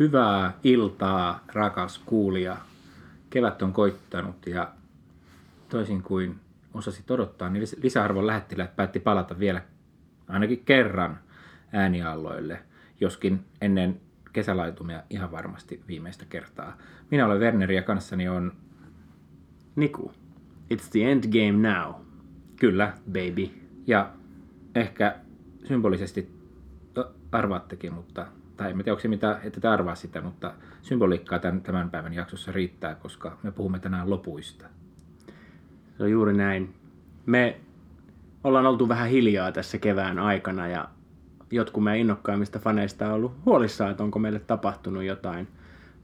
Hyvää iltaa, rakas kuulija. Kevät on koittanut ja toisin kuin osasit odottaa, niin lis- lisäarvon lähettiläät päätti palata vielä ainakin kerran äänialloille, joskin ennen kesälaitumia ihan varmasti viimeistä kertaa. Minä olen Werneri ja kanssani on Niku, it's the end game now, kyllä baby. ja ehkä symbolisesti arvaattekin, mutta tai en tiedä, onko se mitä, että te arvaa sitä, mutta symboliikkaa tämän, tämän päivän jaksossa riittää, koska me puhumme tänään lopuista. Se on juuri näin. Me ollaan oltu vähän hiljaa tässä kevään aikana ja jotkut meidän innokkaimmista faneista on ollut huolissaan, että onko meille tapahtunut jotain.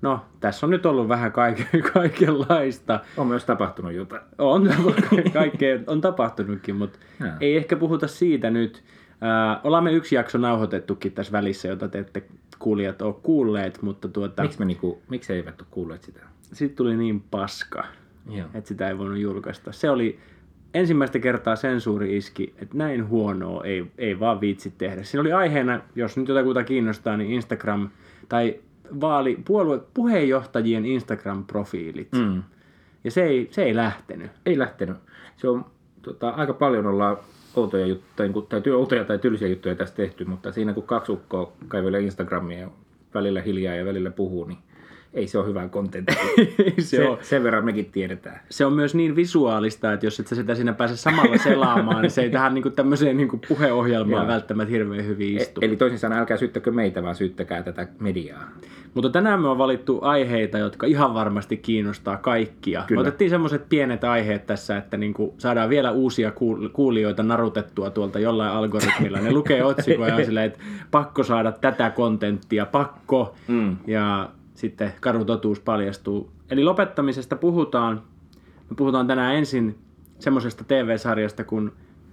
No, tässä on nyt ollut vähän kaiken, kaikenlaista. On myös tapahtunut jotain. On, kaikkea on tapahtunutkin, mutta Joo. ei ehkä puhuta siitä nyt. Äh, ollaan me yksi jakso nauhoitettukin tässä välissä, jota te ette kuulijat ole kuulleet, mutta tuota, Miksi, me niinku, miksi eivät ole kuulleet sitä? siitä tuli niin paska, Joo. että sitä ei voinut julkaista. Se oli ensimmäistä kertaa sensuuri iski, että näin huonoa ei, ei vaan viitsi tehdä. Siinä oli aiheena, jos nyt jotakuta kiinnostaa, niin Instagram tai vaali, puolue, puheenjohtajien Instagram-profiilit. Mm. Ja se ei, se ei lähtenyt. Ei lähtenyt. Se on tota, aika paljon ollaan outoja juttuja, tai, tai outoja tai tylsiä juttuja tästä tehty, mutta siinä kun kaksi ukkoa kaivelee Instagramia ja välillä hiljaa ja välillä puhuu, niin ei se ole hyvää kontenttia. se, se, on, sen verran mekin tiedetään. se on myös niin visuaalista, että jos et sä sitä siinä pääse samalla selaamaan, niin se ei tähän niinku tämmöiseen niinku puheohjelmaan Joo. välttämättä hirveän hyvin istu. Eli toisin sanoen älkää syyttäkö meitä, vaan syyttäkää tätä mediaa. Mutta tänään me on valittu aiheita, jotka ihan varmasti kiinnostaa kaikkia. Kyllä. Me otettiin semmoiset pienet aiheet tässä, että niinku saadaan vielä uusia kuul- kuulijoita narutettua tuolta jollain algoritmilla. Ne lukee otsikoja ja silleen, että pakko saada tätä kontenttia, pakko. Mm. Ja sitten karu totuus paljastuu. Eli lopettamisesta puhutaan. Me puhutaan tänään ensin semmoisesta TV-sarjasta kuin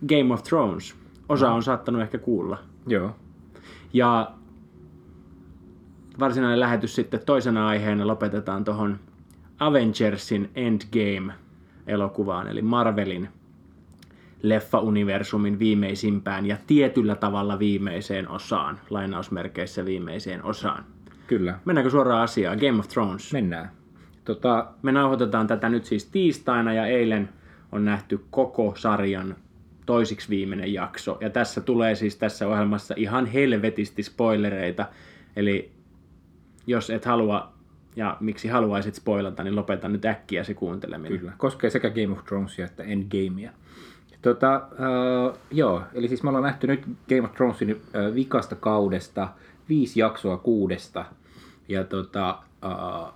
Game of Thrones. Osa on saattanut ehkä kuulla. Joo. Ja varsinainen lähetys sitten toisena aiheena lopetetaan tuohon Avengersin Endgame-elokuvaan, eli Marvelin leffa-universumin viimeisimpään ja tietyllä tavalla viimeiseen osaan, lainausmerkeissä viimeiseen osaan. Kyllä. Mennäänkö suoraan asiaan? Game of Thrones. Mennään. Tota, Me nauhoitetaan tätä nyt siis tiistaina ja eilen on nähty koko sarjan toisiksi viimeinen jakso. Ja tässä tulee siis tässä ohjelmassa ihan helvetisti spoilereita. Eli jos et halua ja miksi haluaisit spoilata, niin lopeta nyt äkkiä se kuunteleminen. Kyllä, koskee sekä Game of Thronesia että Endgamea. Tota, äh, joo, eli siis me ollaan nähty nyt Game of Thronesin äh, vikasta kaudesta viisi jaksoa kuudesta. Ja tota, äh,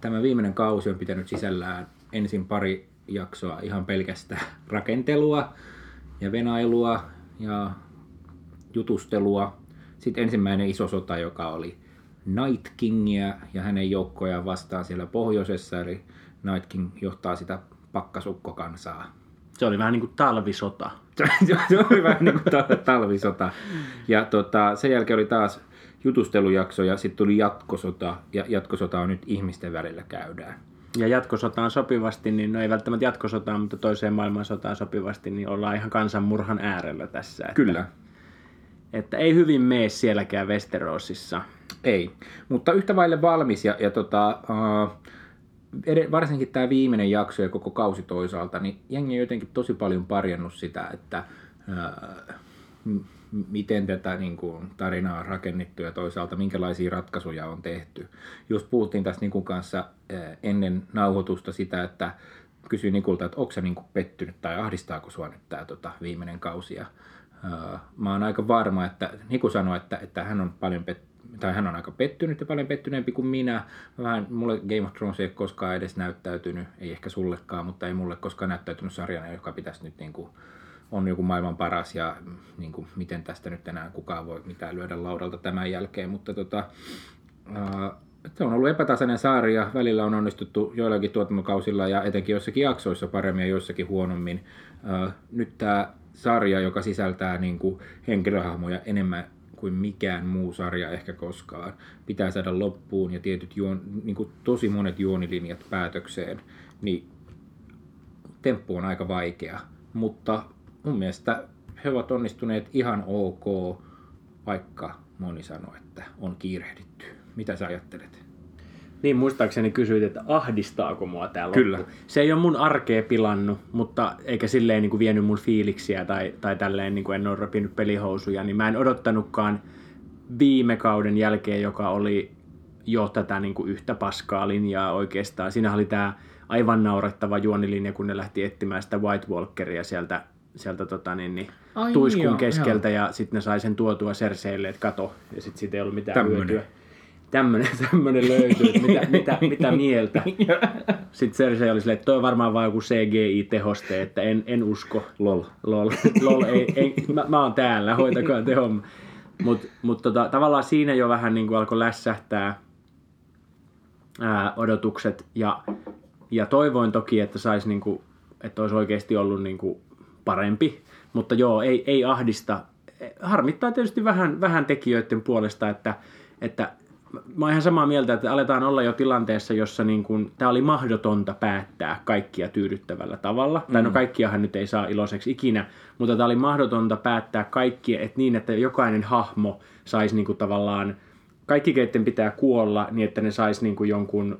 tämä viimeinen kausi on pitänyt sisällään ensin pari jaksoa ihan pelkästään rakentelua ja venailua ja jutustelua. Sitten ensimmäinen iso sota, joka oli Night Kingia ja hänen joukkojaan vastaan siellä pohjoisessa, eli Night King johtaa sitä pakkasukkokansaa. Se oli vähän niin kuin talvisota. Se oli vähän niin kuin ta- talvisota. Ja tota, sen jälkeen oli taas jutustelujakso ja sitten tuli jatkosota. Ja jatkosota on nyt ihmisten välillä käydään. Ja jatkosotaan sopivasti, niin no ei välttämättä jatkosotaan, mutta toiseen maailmansotaan sopivasti, niin ollaan ihan kansanmurhan äärellä tässä. Että, Kyllä. Että ei hyvin mene sielläkään Westerosissa. Ei, mutta yhtä vaille valmis ja, ja tota, ed- varsinkin tämä viimeinen jakso ja koko kausi toisaalta, niin jengi on jotenkin tosi paljon parjannut sitä, että m- miten tätä niin kuin, tarinaa on rakennettu ja toisaalta minkälaisia ratkaisuja on tehty. Just puhuttiin tässä Nikun kanssa uh, ennen nauhoitusta sitä, että kysyin Nikulta, että onko sä niin pettynyt tai ahdistaako sua nyt tämä tota, viimeinen kausi. Ja, uh, mä oon aika varma, että Niku sanoi, että, että hän on paljon pettynyt tai hän on aika pettynyt ja paljon pettyneempi kuin minä. Vähän, mulle Game of Thrones ei ole koskaan edes näyttäytynyt, ei ehkä sullekaan, mutta ei mulle koskaan näyttäytynyt sarjana, joka pitäisi nyt niin kuin, on joku maailman paras ja niin kuin, miten tästä nyt enää kukaan voi mitään lyödä laudalta tämän jälkeen, mutta tota, ää, se on ollut epätasainen sarja, välillä on onnistuttu joillakin tuotantokausilla ja etenkin joissakin jaksoissa paremmin ja joissakin huonommin. Ää, nyt tämä sarja, joka sisältää niin kuin, henkilöhahmoja enemmän kuin mikään muu sarja ehkä koskaan. Pitää saada loppuun ja tietyt juon, niin kuin tosi monet juonilinjat päätökseen, niin temppu on aika vaikea. Mutta mun mielestä he ovat onnistuneet ihan ok, vaikka moni sanoo, että on kiirehditty. mitä sä ajattelet? Niin, muistaakseni kysyit, että ahdistaako mua tää loppu. Kyllä. Se ei ole mun arkea pilannut, mutta eikä silleen niin kuin vienyt mun fiiliksiä tai, tai tälleen niin kuin en ole repinnyt pelihousuja, niin mä en odottanutkaan viime kauden jälkeen, joka oli jo tätä niin kuin yhtä paskaa linjaa oikeastaan. Siinä oli tämä aivan naurettava juonilinja, kun ne lähti etsimään sitä White Walkeria sieltä, sieltä tota niin, niin, Ai tuiskun joo, keskeltä ja sitten ne sai sen tuotua Cerseille, että kato, ja sitten siitä ei ollut mitään Tämmönen. hyötyä. Tämmönen, tämmönen löytyy, että mitä, mitä, mitä mieltä. Sitten Cersei oli silleen, että toi on varmaan vaan joku CGI-tehoste, että en, en usko. Lol. Lol, lol ei, ei, mä, mä oon täällä, hoitakaa te homma. Mutta mut tota, tavallaan siinä jo vähän niin kuin alkoi lässähtää ää, odotukset ja, ja toivoin toki, että sais niin kuin, että olisi oikeasti ollut niin kuin parempi. Mutta joo, ei, ei ahdista. Harmittaa tietysti vähän, vähän tekijöiden puolesta, että, että mä oon ihan samaa mieltä, että aletaan olla jo tilanteessa, jossa niin kuin, tämä oli mahdotonta päättää kaikkia tyydyttävällä tavalla. Mm. Tai no kaikkiahan nyt ei saa iloiseksi ikinä, mutta tämä oli mahdotonta päättää kaikkia, että niin, että jokainen hahmo saisi niin tavallaan, kaikki keitten pitää kuolla niin, että ne saisi niin jonkun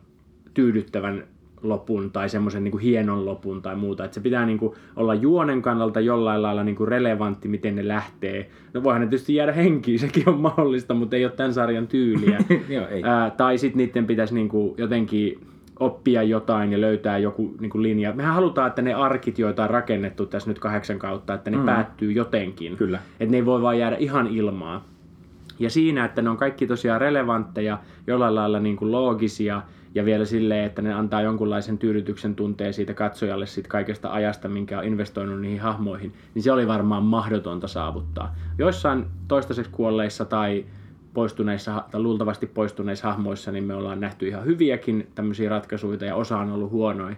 tyydyttävän lopun tai semmoisen niin kuin hienon lopun tai muuta. Että se pitää niin kuin olla juonen kannalta jollain lailla niin kuin relevantti, miten ne lähtee. No voihan ne tietysti jäädä henkiin, sekin on mahdollista, mutta ei ole tämän sarjan tyyliä. Joo, ei. Ää, tai sitten niiden pitäisi niin kuin jotenkin oppia jotain ja löytää joku niin kuin linja. Mehän halutaan, että ne arkit, joita on rakennettu tässä nyt kahdeksan kautta, että ne mm. päättyy jotenkin. Kyllä. Että ne ei voi vaan jäädä ihan ilmaan. Ja siinä, että ne on kaikki tosiaan relevantteja, jollain lailla niin kuin loogisia ja vielä silleen, että ne antaa jonkunlaisen tyydytyksen tunteen siitä katsojalle siitä kaikesta ajasta, minkä on investoinut niihin hahmoihin, niin se oli varmaan mahdotonta saavuttaa. Joissain toistaiseksi kuolleissa tai poistuneissa, tai luultavasti poistuneissa hahmoissa, niin me ollaan nähty ihan hyviäkin tämmöisiä ratkaisuja ja osa on ollut huonoja.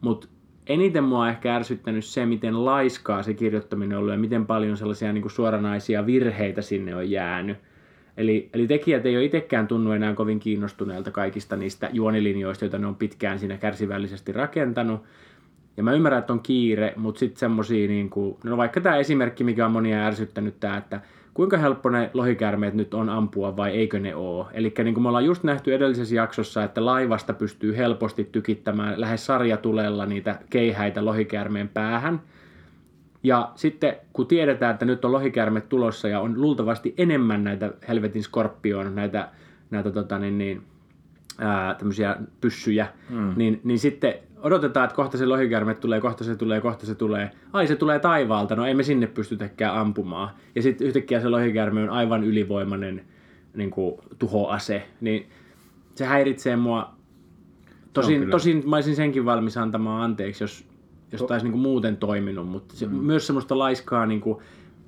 Mutta eniten mua on ehkä ärsyttänyt se, miten laiskaa se kirjoittaminen on ollut ja miten paljon sellaisia niin kuin suoranaisia virheitä sinne on jäänyt. Eli, eli tekijät ei ole itsekään tunnu enää kovin kiinnostuneelta kaikista niistä juonilinjoista, joita ne on pitkään siinä kärsivällisesti rakentanut. Ja mä ymmärrän, että on kiire, mutta sitten semmosia, niin kuin, no vaikka tämä esimerkki, mikä on monia ärsyttänyt, tämä, että kuinka helppo ne lohikäärmeet nyt on ampua vai eikö ne ole. Eli niin kuin me ollaan just nähty edellisessä jaksossa, että laivasta pystyy helposti tykittämään lähes sarjatulella niitä keihäitä lohikäärmeen päähän. Ja sitten kun tiedetään, että nyt on lohikäärme tulossa ja on luultavasti enemmän näitä helvetin skorpioon, näitä, näitä tota niin, niin, ää, tämmöisiä pyssyjä, mm. niin, niin sitten odotetaan, että kohta se lohikäärme tulee, kohta se tulee, kohta se tulee. Ai se tulee taivaalta, no ei me sinne pystytäkään ampumaan. Ja sitten yhtäkkiä se lohikäärme on aivan ylivoimainen niin kuin, tuhoase. Niin se häiritsee mua. Tosin, tosin mä olisin senkin valmis antamaan anteeksi, jos, jos taisi niin kuin muuten toiminut. Mutta se, mm. myös semmoista laiskaa niin kuin,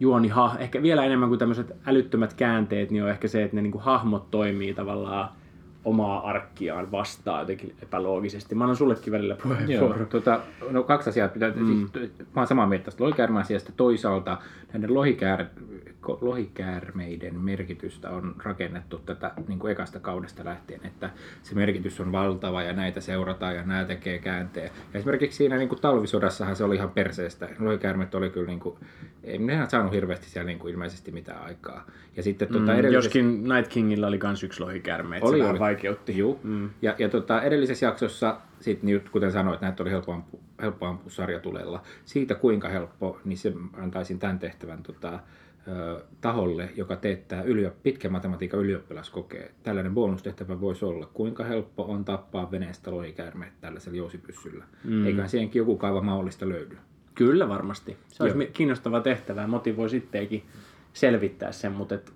juoniha, ehkä vielä enemmän kuin tämmöiset älyttömät käänteet, niin on ehkä se, että ne niin kuin, hahmot toimii tavallaan omaa arkkiaan vastaan jotenkin epäloogisesti. Mä annan sullekin välillä puheenvuoron. tota, no kaksi asiaa pitää, mm. siis, mä oon samaa mieltä tästä lohikäärmäasiasta. Toisaalta näiden lohikäär, lohikäärmeiden merkitystä on rakennettu tätä niin kuin ekasta kaudesta lähtien, että se merkitys on valtava ja näitä seurataan ja nämä tekee käänteen. Ja esimerkiksi siinä niin kuin talvisodassahan se oli ihan perseestä. Lohikäärmet oli kyllä, niin kuin, ei ne saanut hirveästi siellä niin kuin ilmeisesti mitään aikaa. Ja sitten tuota, Mm, edellisessä- Joskin Night Kingillä oli kans yksi lohikäärme, että Oli, se oli. Vaikeutti. Juu. Mm. Ja, ja tota, edellisessä jaksossa, sit, niin, kuten sanoit, näitä oli helppo ampua, helppo ampua sarjatulella. Siitä kuinka helppo, niin se antaisin tämän tehtävän tota, ö, taholle, joka teettää yliop, pitkän matematiikan ylioppilaskokeen. Tällainen bonustehtävä voisi olla, kuinka helppo on tappaa veneestä lohikäärmeet tällaisella jousipyssyllä. Mm. Eiköhän siihenkin joku kaiva mahdollista löydy. Kyllä varmasti. Se olisi Joo. kiinnostava tehtävä ja motivoi sittenkin selvittää sen, mutta et,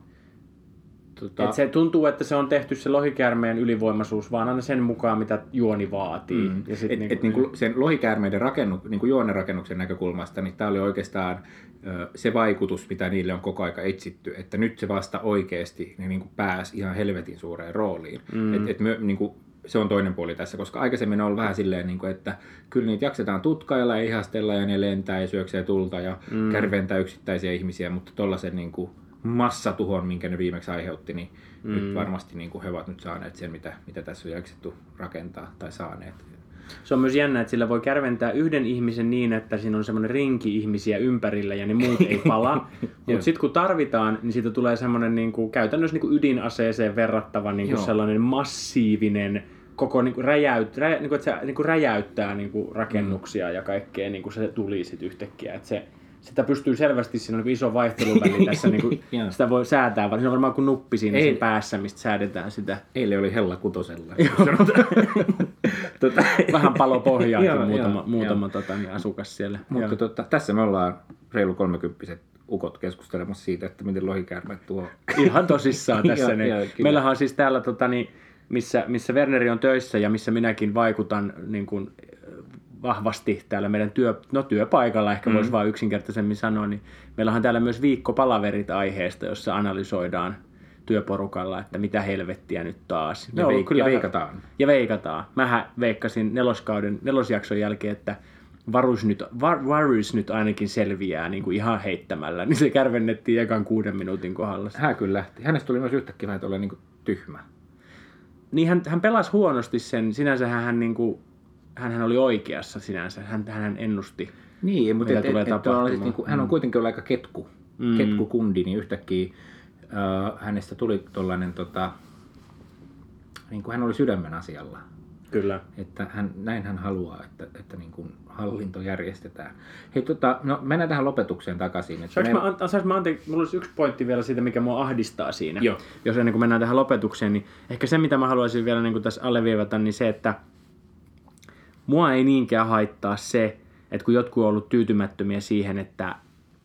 Tota, et se tuntuu, että se on tehty se lohikäärmeen ylivoimaisuus vaan aina sen mukaan, mitä juoni vaatii. Mm. Ja sit et, niinku, et niinku sen lohikäärmeiden rakennu, niinku juonnerakennuksen näkökulmasta, niin tämä oli oikeastaan ö, se vaikutus, mitä niille on koko aika etsitty, että nyt se vasta oikeasti ne niinku pääsi ihan helvetin suureen rooliin. Mm. Et, et me, niinku, se on toinen puoli tässä, koska aikaisemmin on ollut vähän silleen, niinku, että kyllä niitä jaksetaan tutkailla ja ihastella ja ne lentää ja syöksee tulta ja mm. kärventää yksittäisiä ihmisiä, mutta tuollaisen niinku, massatuhon, minkä ne viimeksi aiheutti, niin mm. nyt varmasti niin kuin he ovat nyt saaneet sen, mitä, mitä tässä on jaksettu rakentaa tai saaneet. Se on myös jännä, että sillä voi kärventää yhden ihmisen niin, että siinä on semmoinen rinki ihmisiä ympärillä ja ne muut ei pala. Mutta sitten kun tarvitaan, niin siitä tulee semmoinen niin kuin, käytännössä niin kuin ydinaseeseen verrattava niin kuin Joo. sellainen massiivinen koko niin kuin räjäyt, rä, niin kuin, että se niin kuin räjäyttää niin kuin rakennuksia ja kaikkea, niin kuin se tuli sitten yhtäkkiä. Että se, sitä pystyy selvästi, siinä on niin iso vaihteluväli tässä, niin kuin, Joo. sitä voi säätää, vaan siinä on varmaan kuin nuppi siinä Ei. sen päässä, mistä säädetään sitä. Eilen oli Hella Kutosella. tota, vähän palo pohjaakin Joo, muutama, joo, muutama tota, niin asukas siellä. Mutta Joo. tota, tässä me ollaan reilu kolmekymppiset ukot keskustelemassa siitä, että miten lohikäärmeet tuo. Ihan tosissaan tässä. Joo, niin. joo. Meillähän on siis täällä, tota, niin, missä, missä Werneri on töissä ja missä minäkin vaikutan niin kuin, vahvasti täällä meidän työ, no, työpaikalla, ehkä mm. voisi vaan yksinkertaisemmin sanoa, niin meillähän on täällä myös viikkopalaverit aiheesta, jossa analysoidaan työporukalla, että mitä helvettiä nyt taas. Ne Ja, on veik- kyllä ja veikataan. Ja veikataan. Mähän veikkasin neloskauden, nelosjakson jälkeen, että Varus nyt, var, Varus nyt ainakin selviää niin kuin ihan heittämällä. Niin se kärvennettiin ekan kuuden minuutin kohdalla. Hän kyllä lähti. Hänestä tuli myös yhtäkkiä vähän niin tyhmä. Niin hän, hän pelasi huonosti sen. Sinänsä hän, niin kuin, hän oli oikeassa sinänsä. Hän, hän ennusti. Niin, mutta Mitä et, et, tulee et, siis, niin kuin, hän on kuitenkin ollut aika ketku, mm. ketkukundi, niin yhtäkkiä äh, hänestä tuli tuollainen, tota, niin kuin hän oli sydämen asialla. Kyllä. Että hän, näin hän haluaa, että, että niin kuin hallinto järjestetään. Hei, tota, no, mennään tähän lopetukseen takaisin. Että Saanko me- mä, saanko mä anteeksi, mulla olisi yksi pointti vielä siitä, mikä mua ahdistaa siinä. Joo. Jos ennen kuin mennään tähän lopetukseen, niin ehkä se, mitä mä haluaisin vielä niin kuin tässä alleviivata, niin se, että mua ei niinkään haittaa se, että kun jotkut on ollut tyytymättömiä siihen, että,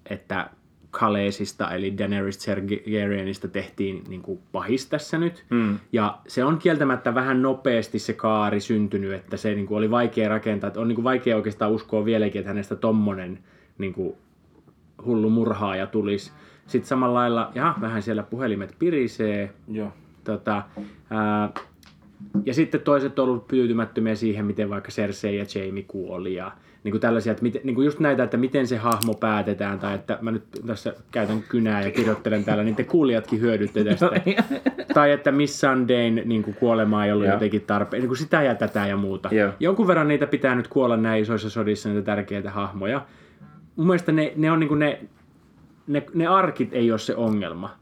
että Kaleesista eli Daenerys Targaryenista tehtiin niin kuin pahis tässä nyt. Mm. Ja se on kieltämättä vähän nopeasti se kaari syntynyt, että se niin kuin oli vaikea rakentaa. Että on niin kuin vaikea oikeastaan uskoa vieläkin, että hänestä tommonen niin kuin hullu murhaaja tulisi. Sitten samalla lailla, ja vähän siellä puhelimet pirisee. Joo. Tota, ää, ja sitten toiset on ollut tyytymättömiä siihen, miten vaikka Cersei ja Jamie kuoli ja niin kuin tällaisia, että miten, niin kuin just näitä, että miten se hahmo päätetään, tai että mä nyt tässä käytän kynää ja kirjoittelen täällä, niin te kuulijatkin hyödytte tästä. tai että Miss Sundayn niin kuin kuolema ei ollut Joo. jotenkin tarpeen, niin kuin sitä ja tätä ja muuta. Joo. Jonkun verran niitä pitää nyt kuolla näin isoissa sodissa, niitä tärkeitä hahmoja. Mun mielestä ne, ne on niin kuin ne, ne, ne arkit ei ole se ongelma.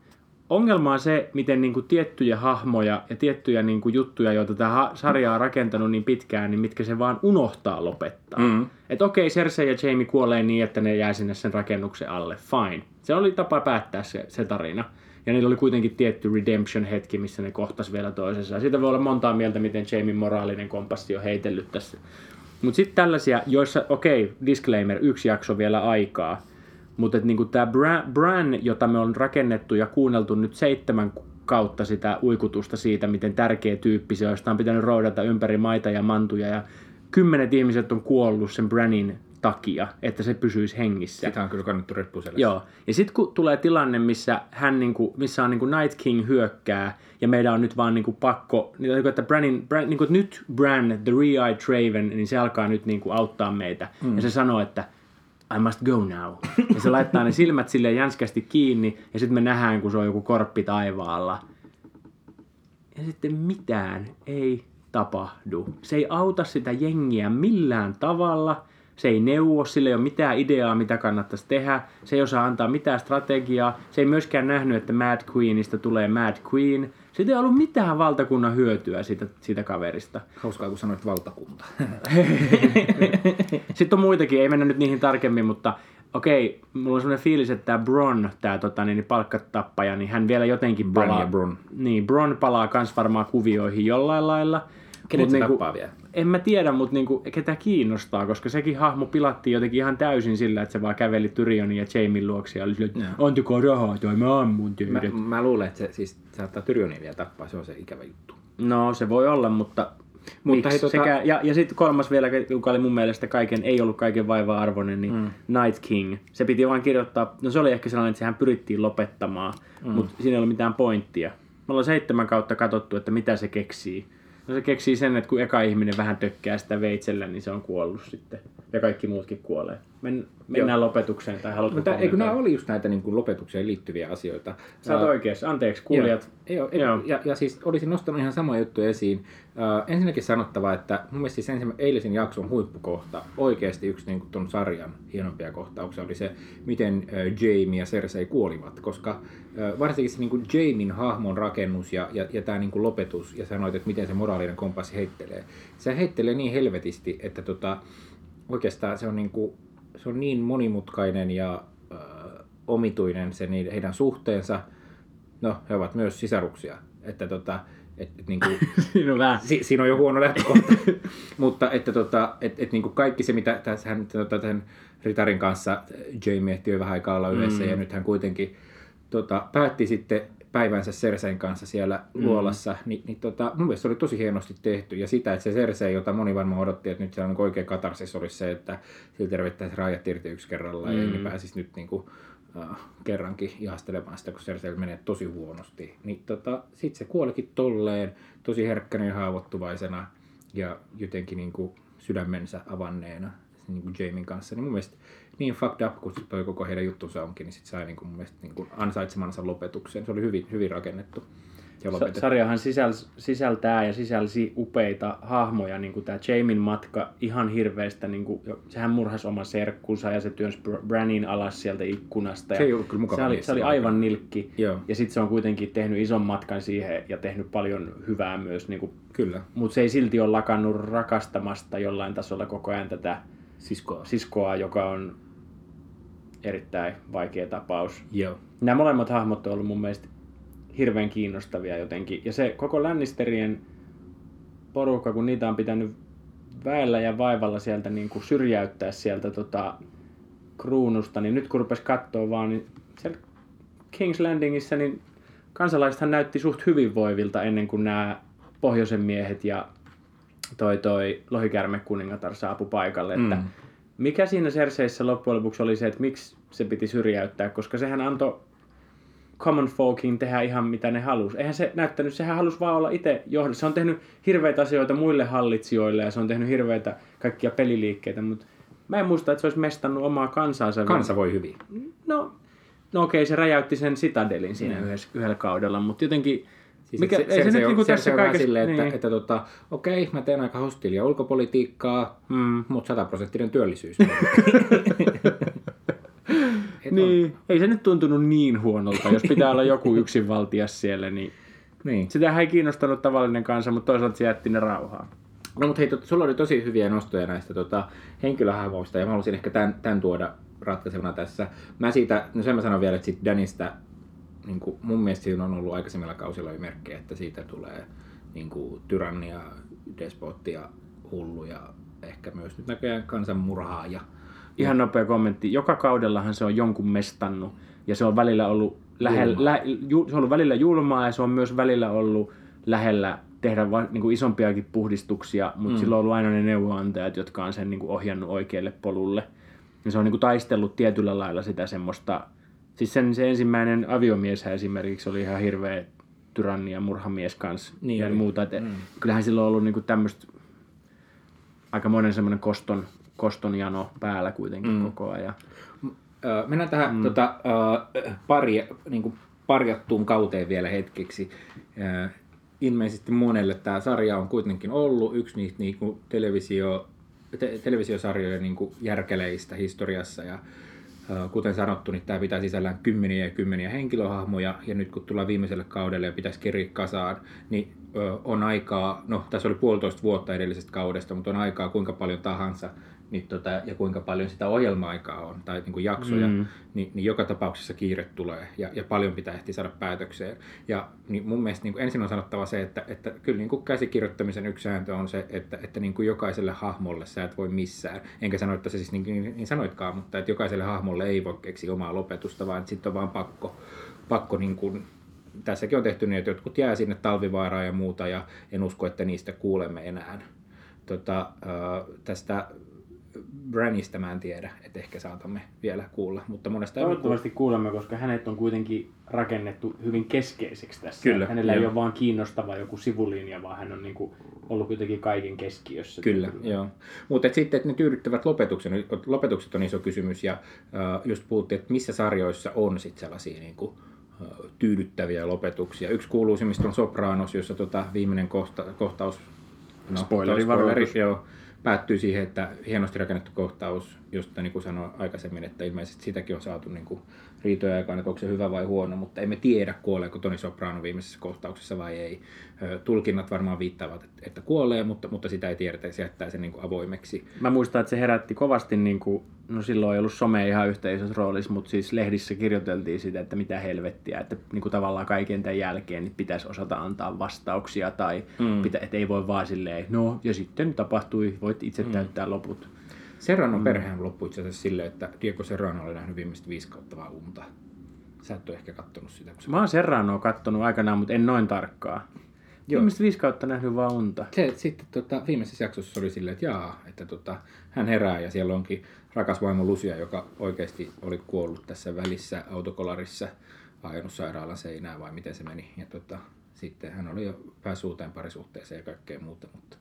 Ongelma on se, miten niin kuin tiettyjä hahmoja ja tiettyjä niin kuin juttuja, joita tämä sarja on rakentanut niin pitkään, niin mitkä se vaan unohtaa lopettaa. Mm. Että okei, Cersei ja Jamie kuolee niin, että ne jää sinne sen rakennuksen alle. Fine. Se oli tapa päättää se, se tarina. Ja niillä oli kuitenkin tietty redemption-hetki, missä ne kohtas vielä toisensa. Ja siitä voi olla montaa mieltä, miten Jamie moraalinen kompassi on heitellyt tässä. Mutta sitten tällaisia, joissa, okei, disclaimer, yksi jakso vielä aikaa. Mutta niinku tämä Bran, Bran, jota me on rakennettu ja kuunneltu nyt seitsemän kautta sitä uikutusta siitä, miten tärkeä tyyppi se on, josta on pitänyt roudata ympäri maita ja mantuja. Ja kymmenet ihmiset on kuollut sen Branin takia, että se pysyisi hengissä. Sitä on kyllä kannettu reppuselle. Joo. Ja sitten kun tulee tilanne, missä hän niinku, missä on niinku Night King hyökkää, ja meidän on nyt vaan niinku pakko, niin niinku, että Branin, Bran, niinku, nyt Bran, the Re-Eyed Traven, niin se alkaa nyt niinku auttaa meitä. Mm. Ja se sanoo, että I must go now. Ja se laittaa ne silmät sille jänskästi kiinni, ja sitten me nähdään, kun se on joku korppi taivaalla. Ja sitten mitään ei tapahdu. Se ei auta sitä jengiä millään tavalla. Se ei neuvo, sillä ei ole mitään ideaa, mitä kannattaisi tehdä. Se ei osaa antaa mitään strategiaa. Se ei myöskään nähnyt, että Mad Queenista tulee Mad Queen. Siitä ei ollut mitään valtakunnan hyötyä siitä, siitä kaverista. Hauskaa, kun sanoit valtakunta. Sitten on muitakin, ei mennä nyt niihin tarkemmin, mutta okei, mulla on sellainen fiilis, että tämä Bron, tämä tota, niin, palkkatappaja, niin hän vielä jotenkin palaa. ja Bron. Niin, Bron palaa kans varmaan kuvioihin jollain lailla. Kenet se niinku- tappaa vielä? En mä tiedä, mutta niinku, ketä kiinnostaa, koska sekin hahmo pilattiin jotenkin ihan täysin sillä, että se vaan käveli Tyrionin ja Jamien luokse ja oli silleen, että antakaa rahaa tai mä ammun Mä, mä luulen, että se siis saattaa Tyrionin vielä tappaa, se on se ikävä juttu. No, se voi olla, mutta... Mutta hei, tota- Sekä, ja, ja sitten kolmas vielä, joka oli mun mielestä kaiken, ei ollut kaiken vaivaa arvoinen, niin mm. Night King. Se piti vaan kirjoittaa, no se oli ehkä sellainen, että sehän pyrittiin lopettamaan, mm. mutta siinä ei ollut mitään pointtia. Me ollaan seitsemän kautta katsottu, että mitä se keksii. No se keksii sen, että kun eka ihminen vähän tökkää sitä veitsellä, niin se on kuollut sitten. Ja kaikki muutkin kuolee. Men, mennään Joo. lopetukseen tai haluatko Mutta eikö nämä oli just näitä niin kuin lopetukseen liittyviä asioita? Sä oot uh, oikeassa. Anteeksi, kuulijat. Joo, joo, joo. Ja, ja, siis olisin nostanut ihan sama juttu esiin. Uh, ensinnäkin sanottava, että mun mielestä siis ensimmä, eilisen jakson huippukohta, oikeasti yksi niin ton sarjan hienompia kohtauksia oli se, miten uh, Jamie ja Cersei kuolivat, koska uh, varsinkin se niin kuin Jamien hahmon rakennus ja, ja, ja tämä niin kuin lopetus, ja sanoit, että miten se moraalinen kompassi heittelee. Se heittelee niin helvetisti, että tota, oikeastaan se on niin kuin se on niin monimutkainen ja äh, omituinen se niiden, heidän suhteensa. No, he ovat myös sisaruksia. Että tota, et, et, niin kuin, siinä, on vähän. Si, siinä on jo huono lähtökohta. Mutta että tota, et, et, niin kuin kaikki se, mitä tässä hän tota, tämän Ritarin kanssa Jamie ehti jo vähän aikaa olla yhdessä, mm. ja nyt hän kuitenkin tota, päätti sitten päivänsä Sersein kanssa siellä mm. luolassa, niin, niin tota, mun mielestä se oli tosi hienosti tehty. Ja sitä, että se Cersei, jota moni varmaan odotti, että nyt se on niin oikea katarsis, olisi se, että sillä tervettäisiin rajat irti yksi kerralla mm. ja ei pääsisi nyt niin kuin, kerrankin ihastelemaan sitä, kun Cersei menee tosi huonosti. Niin tota, sitten se kuolikin tolleen, tosi herkkänä ja haavoittuvaisena ja jotenkin niin kuin sydämensä avanneena niin kuin Jamin kanssa. Niin mun mielestä niin fucked up kuin toi koko heidän juttunsa onkin, niin sit sai niin kuin mun mielestä niin kuin ansaitsemansa lopetuksen. Se oli hyvin, hyvin rakennettu. Ja sarjahan sisäll, sisältää ja sisälsi upeita hahmoja, niin kuin tämä Jamin matka ihan hirveästä, niin kuin, sehän murhasi oman serkkunsa ja se työnsi Branin alas sieltä ikkunasta. Ja se ei ollut kyllä mukava Se oli, se oli aivan nilkki. Joo. Ja sitten se on kuitenkin tehnyt ison matkan siihen ja tehnyt paljon hyvää myös. Niin kuin, kyllä. Mutta se ei silti ole lakannut rakastamasta jollain tasolla koko ajan tätä siskoa, siskoa joka on erittäin vaikea tapaus. Joo. Nämä molemmat hahmot on ollut mun mielestä hirveän kiinnostavia jotenkin. Ja se koko Lannisterien porukka, kun niitä on pitänyt väellä ja vaivalla sieltä niin kuin syrjäyttää sieltä tota, kruunusta, niin nyt kun rupesi katsoa vaan, niin siellä King's Landingissa niin kansalaisethan näytti suht hyvinvoivilta ennen kuin nämä pohjoisen miehet ja toi, toi lohikärme kuningatar saapu paikalle. Mm. Että mikä siinä Cerseissä loppujen lopuksi oli se, että miksi se piti syrjäyttää, koska sehän antoi common folkin tehdä ihan mitä ne halusi. Eihän se näyttänyt, sehän halusi vaan olla itse johdossa. Se on tehnyt hirveitä asioita muille hallitsijoille ja se on tehnyt hirveitä kaikkia peliliikkeitä, mutta mä en muista, että se olisi mestannut omaa kansaansa. Kansa voi hyvin. No, no okei, se räjäytti sen Citadelin siinä mm. yhdessä, yhdellä kaudella, mutta jotenkin Siis Mikä, se, ei se, se, nyt niinku tässä kaikessa... Silleen, että, niin. että tota, okei, mä teen aika hostilia ulkopolitiikkaa, mm. mutta sataprosenttinen työllisyys. niin, on. ei se nyt tuntunut niin huonolta, jos pitää olla joku yksinvaltias siellä, niin, niin. sitä ei kiinnostanut tavallinen kansa, mutta toisaalta se jätti ne rauhaa. No mutta hei, tot, sulla oli tosi hyviä nostoja näistä tota, henkilöhahmoista ja mä haluaisin ehkä tämän, tämän tuoda ratkaisevana tässä. Mä siitä, no sen mä sanon vielä, että sit Danista niin kuin, mun mielestä siinä on ollut aikaisemmilla kausilla jo merkkejä, että siitä tulee niin kuin, tyrannia, despottia, hullu ja ehkä myös nyt näköjään kansanmurhaaja. Ihan nopea kommentti. Joka kaudellahan se on jonkun mestannut ja se on välillä ollut, lähellä, lä, ju, se on ollut välillä julmaa ja se on myös välillä ollut lähellä tehdä va, niin kuin isompiakin puhdistuksia, mutta mm. silloin on ollut aina ne neuvoantajat, jotka on sen niin kuin ohjannut oikealle polulle. Ja se on niin kuin taistellut tietyllä lailla sitä semmoista Siis sen, se ensimmäinen aviomies esimerkiksi oli ihan hirveä tyranni ja murhamies kanssa niin ja oli. muuta. Et mm. Kyllähän sillä on ollut niinku tämmöistä aika monen semmoinen koston, koston jano päällä kuitenkin mm. koko ajan. Mennään tähän mm. tota, pari, niin kuin parjattuun kauteen vielä hetkeksi. Ilmeisesti monelle tämä sarja on kuitenkin ollut yksi niistä niin kuin televisio, te, televisiosarjojen niin kuin järkeleistä historiassa ja Kuten sanottu, niin tämä pitää sisällään kymmeniä ja kymmeniä henkilöhahmoja, ja nyt kun tullaan viimeiselle kaudelle ja pitäisi keriä kasaan, niin on aikaa, no tässä oli puolitoista vuotta edellisestä kaudesta, mutta on aikaa kuinka paljon tahansa niin tota, ja kuinka paljon sitä ohjelma-aikaa on tai niin kuin jaksoja, mm. niin, niin joka tapauksessa kiire tulee ja, ja paljon pitää ehtiä saada päätökseen. Ja niin mun mielestä niin kuin ensin on sanottava se, että, että kyllä niin kuin käsikirjoittamisen yksi sääntö on se, että, että niin kuin jokaiselle hahmolle sä et voi missään, enkä sano, että se siis niin, niin, niin sanoitkaan, mutta että jokaiselle hahmolle ei voi keksiä omaa lopetusta, vaan sitten on vaan pakko, pakko niin kuin, tässäkin on tehty niin, että jotkut jää sinne talvivaaraan ja muuta, ja en usko, että niistä kuulemme enää. Tota, tästä Branista mä en tiedä, että ehkä saatamme vielä kuulla, mutta monesta ei Toivottavasti kuulemme, koska hänet on kuitenkin rakennettu hyvin keskeiseksi tässä. Kyllä, Hänellä ei joo. ole vaan kiinnostava joku sivulinja, vaan hän on niin kuin ollut kuitenkin kaiken keskiössä. Kyllä, joo. Mutta sitten, että ne tyydyttävät lopetukset, lopetukset on iso kysymys, ja äh, just puhuttiin, että missä sarjoissa on sitten sellaisia niin kuin, äh, tyydyttäviä lopetuksia. Yksi kuuluisimmista on Sopranos, jossa tota, viimeinen kohta, kohtaus, no, Spoilerivaroitus. spoileri, joo, päättyy siihen, että hienosti rakennettu kohtaus, josta niin kuin sanoin aikaisemmin, että ilmeisesti sitäkin on saatu niin kuin riitoja aikaan, että onko se hyvä vai huono, mutta emme tiedä, kuoleeko Toni Soprano viimeisessä kohtauksessa vai ei. Tulkinnat varmaan viittaavat, että- että kuolee, mutta, mutta sitä ei tiedetä ja se jättää sen niin kuin avoimeksi. Mä muistan, että se herätti kovasti, niin kuin, no silloin ei ollut some ihan yhtä isossa roolissa, mutta siis lehdissä kirjoiteltiin sitä, että mitä helvettiä, että niin kuin tavallaan kaiken tämän jälkeen niin pitäisi osata antaa vastauksia tai mm. pitä, että ei voi vaan silleen, no ja sitten tapahtui, voit itse mm. täyttää loput. Serranon mm. perheen loppui itse asiassa silleen, että Diego Serrano oli nähnyt viimeiset viisi kautta vaan unta. Sä et ole ehkä kattonut sitä, kun. Mä oon Serranoa kattonut aikanaan, mutta en noin tarkkaa. Joo. Viimeiset viisi kautta nähnyt vaan unta. se sitten tota, viimeisessä jaksossa oli silleen, että jaa, että tota, hän herää ja siellä onkin rakas vaimo Lucia, joka oikeasti oli kuollut tässä välissä autokolarissa ajanut sairaalan seinää vai miten se meni. Ja tota, sitten hän oli jo päässyt uuteen parisuhteeseen ja kaikkea muuta, mutta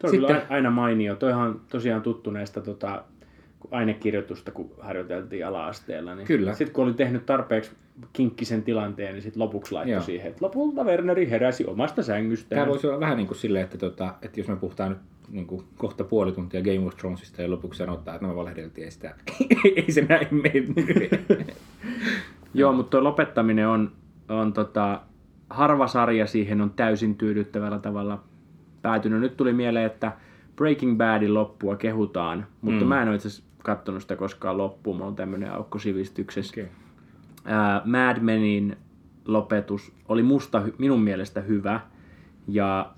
Tuo on Sitten- kyllä aina mainio. Toihan tosiaan tuttu näistä tota, ainekirjoitusta, kun harjoiteltiin ala-asteella. Niin Kyllä. Sitten kun oli tehnyt tarpeeksi kinkkisen tilanteen, niin sitten lopuksi laittoi Joo. siihen, että lopulta Werneri heräsi omasta sängystään. Tämä voisi olla vähän niin kuin silleen, että, tota, että jos me puhutaan nyt niin kuin kohta puoli tuntia Game of Thronesista ja lopuksi sanotaan, että no me valehdeltiin ei sitä. ei se näin mennyt. Joo, mutta tuo lopettaminen on, on tota, harva sarja siihen on täysin tyydyttävällä tavalla päätynyt. Nyt tuli mieleen, että Breaking Badin loppua kehutaan, mutta mm. mä en ole itse asiassa katsonut sitä koskaan loppuun. Mulla on tämmöinen aukko sivistyksessä. okay. Ää, Mad Menin lopetus oli musta minun mielestä hyvä. Ja,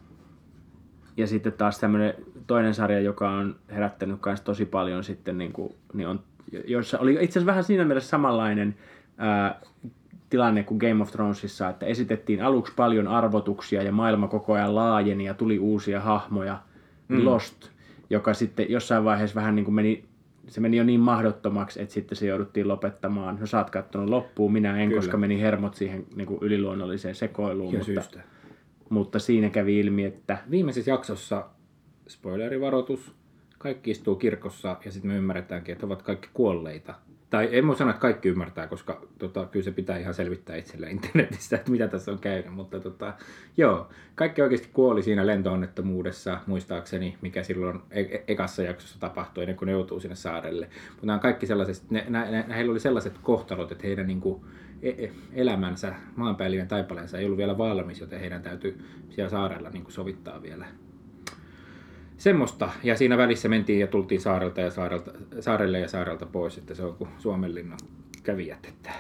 ja sitten taas tämmöinen toinen sarja, joka on herättänyt myös tosi paljon sitten, niin kuin, niin on, jossa oli itse asiassa vähän siinä mielessä samanlainen ää, tilanne kuin Game of Thronesissa, että esitettiin aluksi paljon arvotuksia ja maailma koko ajan laajeni ja tuli uusia hahmoja. Mm. Lost, joka sitten jossain vaiheessa vähän niin kuin meni, se meni jo niin mahdottomaksi, että sitten se jouduttiin lopettamaan. No sä oot kattonut loppuun, minä en, Kyllä. koska meni hermot siihen niin kuin yliluonnolliseen sekoiluun, Ja mutta, syystä. mutta siinä kävi ilmi, että Viimeisessä jaksossa, spoilerivaroitus, kaikki istuu kirkossa ja sitten me ymmärretäänkin, että ovat kaikki kuolleita. Tai en voi sanoa, että kaikki ymmärtää, koska tota, kyllä se pitää ihan selvittää itselle internetistä, että mitä tässä on käynyt. Mutta tota, joo, kaikki oikeasti kuoli siinä lentoonnettomuudessa, muistaakseni, mikä silloin e- e- ekassa jaksossa tapahtui, ennen kuin ne joutuu sinne saarelle. Mutta nämä kaikki sellaiset, ne, nä, nä, heillä oli sellaiset kohtalot, että heidän niin kuin, e- e- elämänsä, maanpäällinen taipaleensa ei ollut vielä valmis, joten heidän täytyy siellä saarella niin kuin sovittaa vielä semmoista. Ja siinä välissä mentiin ja tultiin saarelta ja saarelta, saarelle ja saarelta pois, että se on kuin Suomenlinnan kävijät. Että...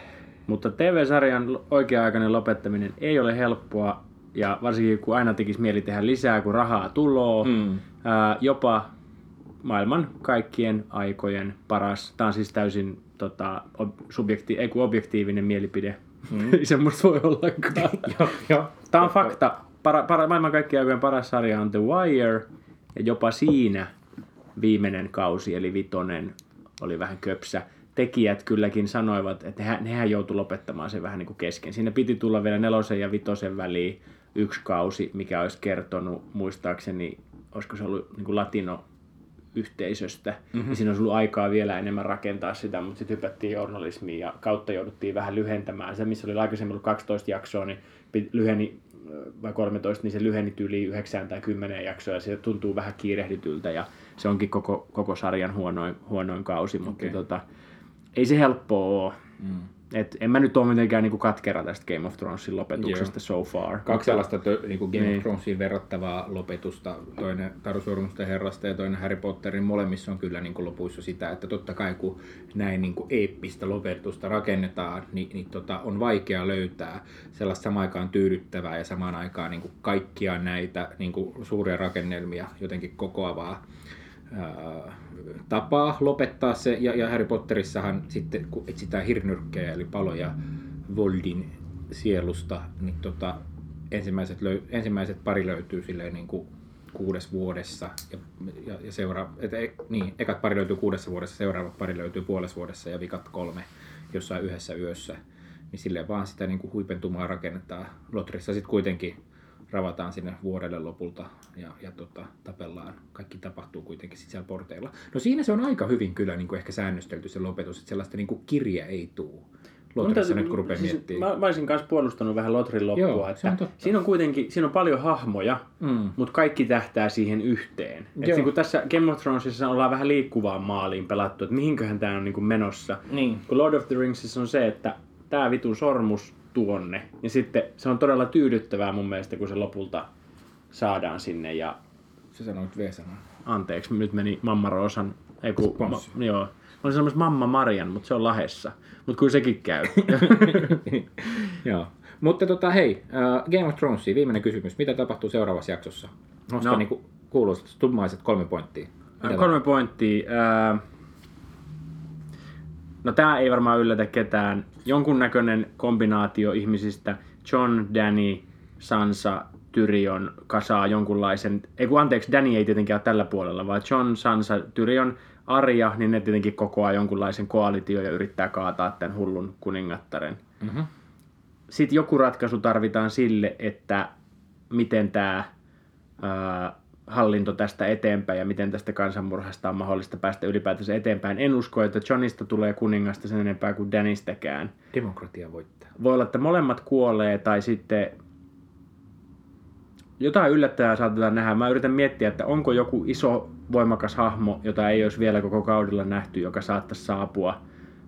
Mutta TV-sarjan oikea-aikainen lopettaminen ei ole helppoa, ja varsinkin kun aina tekisi mieli tehdä lisää, kun rahaa tuloo. Mm. Ää, jopa maailman kaikkien aikojen paras, tämä on siis täysin tota, ob, subjekti, ei kun objektiivinen mielipide, mm. ei semmoista voi ollakaan. Tämä on fakta. Para, para, maailman kaikkien aikojen paras sarja on The Wire, ja jopa siinä viimeinen kausi, eli vitonen, oli vähän köpsä. Tekijät kylläkin sanoivat, että nehän, nehän joutui lopettamaan sen vähän niin kuin kesken. Siinä piti tulla vielä nelosen ja vitosen väliin yksi kausi, mikä olisi kertonut, muistaakseni, olisiko se ollut niin kuin latino yhteisöstä. Mm-hmm. Ja siinä olisi ollut aikaa vielä enemmän rakentaa sitä, mutta sitten hypättiin journalismiin ja kautta jouduttiin vähän lyhentämään. Se, missä oli aikaisemmin ollut 12 jaksoa, niin lyheni vai 13, niin se lyheni tyyli 9 tai 10 jaksoa ja se tuntuu vähän kiirehdityltä ja se onkin koko, koko sarjan huonoin, huonoin kausi, mutta Okei. tota, ei se helppoa ole. Mm. Et en mä nyt ole mitenkään niinku katkera tästä Game of Thronesin lopetuksesta so far. Kaksi sellaista tö, niin kuin Game Niin. of Thronesiin verrattavaa lopetusta, toinen Taru Sormusten herrasta ja toinen Harry Potterin, molemmissa on kyllä niin kuin lopuissa sitä, että totta kai kun näin niin kuin eeppistä lopetusta rakennetaan, niin, niin tota, on vaikea löytää sellaista samaan aikaan tyydyttävää ja samaan aikaan niin kuin kaikkia näitä niin kuin suuria rakennelmia jotenkin kokoavaa ää, tapaa lopettaa se. Ja, ja Harry Potterissahan sitten, kun etsitään hirnyrkkejä eli paloja Voldin sielusta, niin tota, ensimmäiset, löy, ensimmäiset pari löytyy silleen niin kuin kuudes vuodessa ja, ja, ja seura, et, e, niin, ekat pari löytyy kuudessa vuodessa, seuraavat pari löytyy puolessa vuodessa ja vikat kolme jossain yhdessä yössä. Niin silleen vaan sitä niin kuin huipentumaa rakennetaan. Lotrissa sitten kuitenkin ravataan sinne vuodelle lopulta ja, ja tota, tapellaan. Kaikki tapahtuu kuitenkin sit siellä porteilla. No siinä se on aika hyvin kyllä niin kuin ehkä säännöstelty se lopetus, että sellaista niin kuin kirja ei tule. Lotrissa nyt kun rupeaa siis, miettimään. mä, mä olisin kanssa puolustanut vähän Lotrin loppua, Joo, se että on totta. siinä on kuitenkin siinä on paljon hahmoja, Mm. mutta kaikki tähtää siihen yhteen. Et niin kuin tässä Game of Thronesissa ollaan vähän liikkuvaan maaliin pelattu, että mihinköhän tämä on niin kuin menossa. Niin. Kun Lord of the Ringsissa on se, että tämä vitun sormus tuonne, ja sitten se on todella tyydyttävää mun mielestä, kun se lopulta saadaan sinne ja Se sanoit V-sanan. anteeksi, nyt meni Mamma Roosan, ei kun, ma, joo. Mä olin sanomassa Mamma Marian, mutta se on Lahessa. Mutta kyllä sekin käy. Joo. Mutta tota, hei, uh, Game of Thrones, viimeinen kysymys. Mitä tapahtuu seuraavassa jaksossa? Nosta No. niinku kuuluisat tummaiset kolme pointtia. Mitä Kolme pointtia. Ää, No tää ei varmaan yllätä ketään. Jonkunnäköinen kombinaatio ihmisistä. John, Danny, Sansa, Tyrion kasaa jonkunlaisen... Ei kun anteeksi, Danny ei tietenkään ole tällä puolella, vaan John, Sansa, Tyrion, Arja, niin ne tietenkin kokoaa jonkunlaisen koalitio ja yrittää kaataa tämän hullun kuningattaren. Mhm. Sitten joku ratkaisu tarvitaan sille, että miten tämä hallinto tästä eteenpäin ja miten tästä kansanmurhasta on mahdollista päästä ylipäätänsä eteenpäin. En usko, että Johnista tulee kuningasta sen enempää kuin Danistäkään. Demokratia voittaa. Voi olla, että molemmat kuolee tai sitten jotain yllättävää saatetaan nähdä. Mä yritän miettiä, että onko joku iso voimakas hahmo, jota ei olisi vielä koko kaudella nähty, joka saattaisi saapua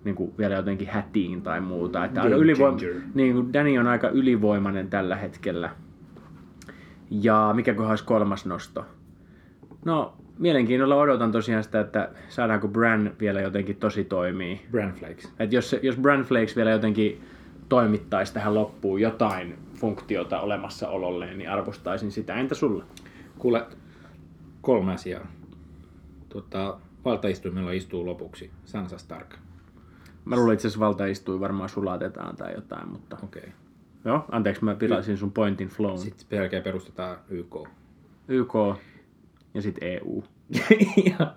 niin kuin vielä jotenkin hätiin tai muuta. Että aika Game ylivoim- niin kuin Danny on aika ylivoimainen tällä hetkellä. Ja mikä olisi kolmas nosto? No, mielenkiinnolla odotan tosiaan sitä, että saadaanko Bran vielä jotenkin tosi toimii. Bran Flakes. Et jos, jos Bran Flakes vielä jotenkin toimittaisi tähän loppuun jotain funktiota olemassaololleen, niin arvostaisin sitä. Entä sulla? Kuule, kolme asiaa. Tota, valtaistuimella istuu lopuksi Sansa Stark. Mä luulen itse asiassa valtaistui varmaan sulatetaan tai jotain, mutta... Okei. Okay. Joo, anteeksi, mä pilasin sun pointin flown. Sitten sen jälkeen perustetaan YK. YK ja sitten EU. joo,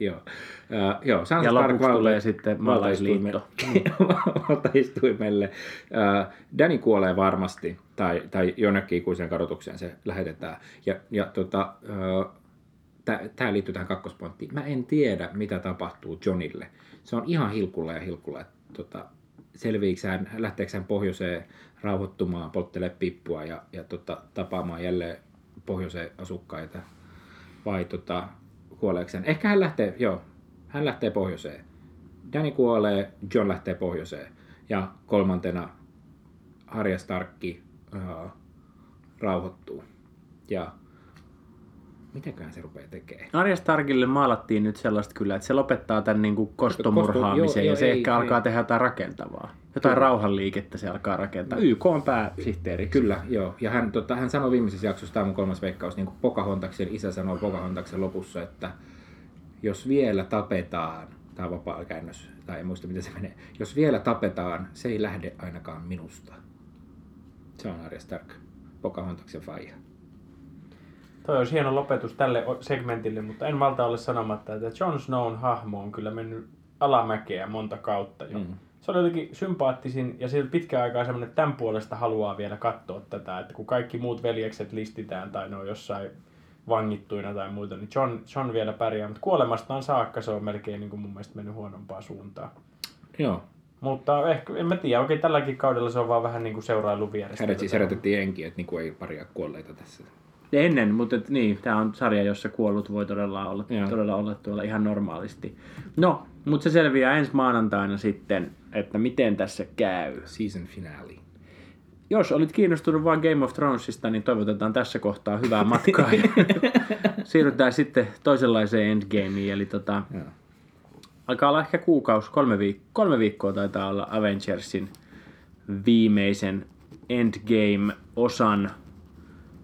joo. Uh, joo, Ja lopuksi valta- tulee sitten maalaisliitto. valtaistuimelle-. Uh, Danny kuolee varmasti, tai, tai jonnekin ikuiseen kadotukseen se lähetetään. Ja, ja tota, uh, tämä liittyy tähän kakkospointtiin. Mä en tiedä, mitä tapahtuu Johnille. Se on ihan hilkulla ja hilkulla. että Tota, lähteekö hän pohjoiseen rauhoittumaan, polttelee pippua ja, ja tota, tapaamaan jälleen pohjoiseen asukkaita vai tota, kuoleeko hän? Ehkä hän lähtee, joo, hän lähtee pohjoiseen. Danny kuolee, John lähtee pohjoiseen. Ja kolmantena Arya Starkki uh, rauhoittuu. Ja mitäköhän se rupeaa tekemään? Arja Starkille maalattiin nyt sellaista kyllä, että se lopettaa tämän niin kuin kostomurhaamisen Kosto- joo, ja joo, se ei, ehkä alkaa ei. tehdä jotain rakentavaa. Jotain rauhanliikettä se alkaa rakentaa. YK on pääsihteeri. Kyllä, joo. Ja hän, tota, hän sanoi viimeisessä jaksossa, tämä on mun kolmas veikkaus, niin kuin Pocahontaksen isä sanoi Pocahontaksen lopussa, että jos vielä tapetaan, tämä vapaa käännös, tai en muista miten se menee, jos vielä tapetaan, se ei lähde ainakaan minusta. Se on Arya Stark, Pocahontaksen faija. Toi olisi hieno lopetus tälle segmentille, mutta en malta olla sanomatta, että Jon Snown hahmo on kyllä mennyt alamäkeä monta kautta jo. Mm. Se oli jotenkin sympaattisin ja sillä pitkään aikaa semmoinen, että tämän puolesta haluaa vielä katsoa tätä, että kun kaikki muut veljekset listitään tai ne on jossain vangittuina tai muuta, niin John, John vielä pärjää, mutta kuolemastaan saakka se on melkein niin kuin mun mielestä mennyt huonompaan suuntaan. Joo, Mutta ehkä, en mä tiedä, oikein tälläkin kaudella se on vaan vähän niin kuin seurailu vierestä. hänet siis herätettiin enkin, että niinku ei paria kuolleita tässä. Ennen, mutta et, niin, tämä on sarja, jossa kuollut voi todella olla, Joo. todella olla tuolla ihan normaalisti. No, mutta se selviää ensi maanantaina sitten, että miten tässä käy. Season finale. Jos olit kiinnostunut vain Game of Thronesista, niin toivotetaan tässä kohtaa hyvää matkaa. Siirrytään sitten toisenlaiseen endgameen, eli tota, Joo. alkaa olla ehkä kuukausi, kolme, viik- kolme viikkoa taitaa olla Avengersin viimeisen Endgame-osan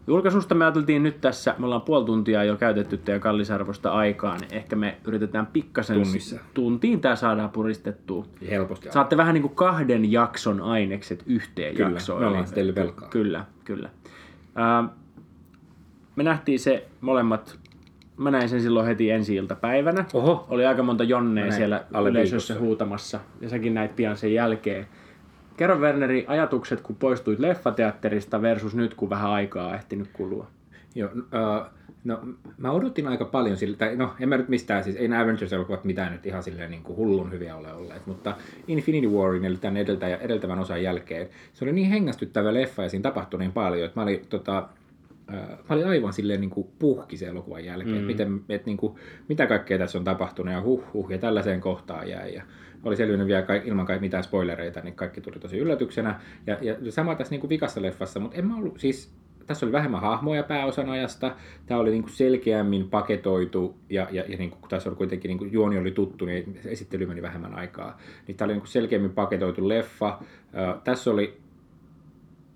julkaisusta. Me ajateltiin nyt tässä, me ollaan puoli tuntia jo käytetty teidän kallisarvosta aikaa, niin ehkä me yritetään pikkasen Tunnissa. tuntiin tämä saadaan puristettua. Ja helposti. Saatte vähän niin kuin kahden jakson ainekset yhteen Kyllä, jaksoon. me ollaan teille velkaa. Kyllä, kyllä. Ää, me nähtiin se molemmat, mä näin sen silloin heti ensi iltapäivänä. Oho. Oli aika monta jonnea siellä yleisössä huutamassa, ja säkin näit pian sen jälkeen. Kerro Werneri ajatukset, kun poistuit leffateatterista versus nyt, kun vähän aikaa on ehtinyt kulua. Joo, uh, no mä odotin aika paljon sille, tai no en mä nyt mistään, siis ei nämä Avengers-elokuvat mitään nyt ihan silleen niin kuin hullun hyviä ole olleet, mutta Infinity Warin eli tämän edeltä, edeltävän osan jälkeen, se oli niin hengästyttävä leffa ja siinä tapahtui niin paljon, että mä olin, tota, mä olin aivan silleen niin kuin puhki sen elokuvan jälkeen, mm. miten, et, niin kuin, mitä kaikkea tässä on tapahtunut ja huh huh ja tällaiseen kohtaan jäi ja oli selvinnyt vielä kaik, ilman kai mitään spoilereita, niin kaikki tuli tosi yllätyksenä. Ja, ja sama tässä niin kuin vikassa leffassa, mutta en mä ollut, siis tässä oli vähemmän hahmoja pääosan ajasta, tämä oli niin kuin selkeämmin paketoitu ja, ja, ja niin kuin, tässä oli kuitenkin niin kuin juoni oli tuttu, niin esittely meni vähemmän aikaa. Niin tämä oli niin kuin selkeämmin paketoitu leffa. Ö, tässä oli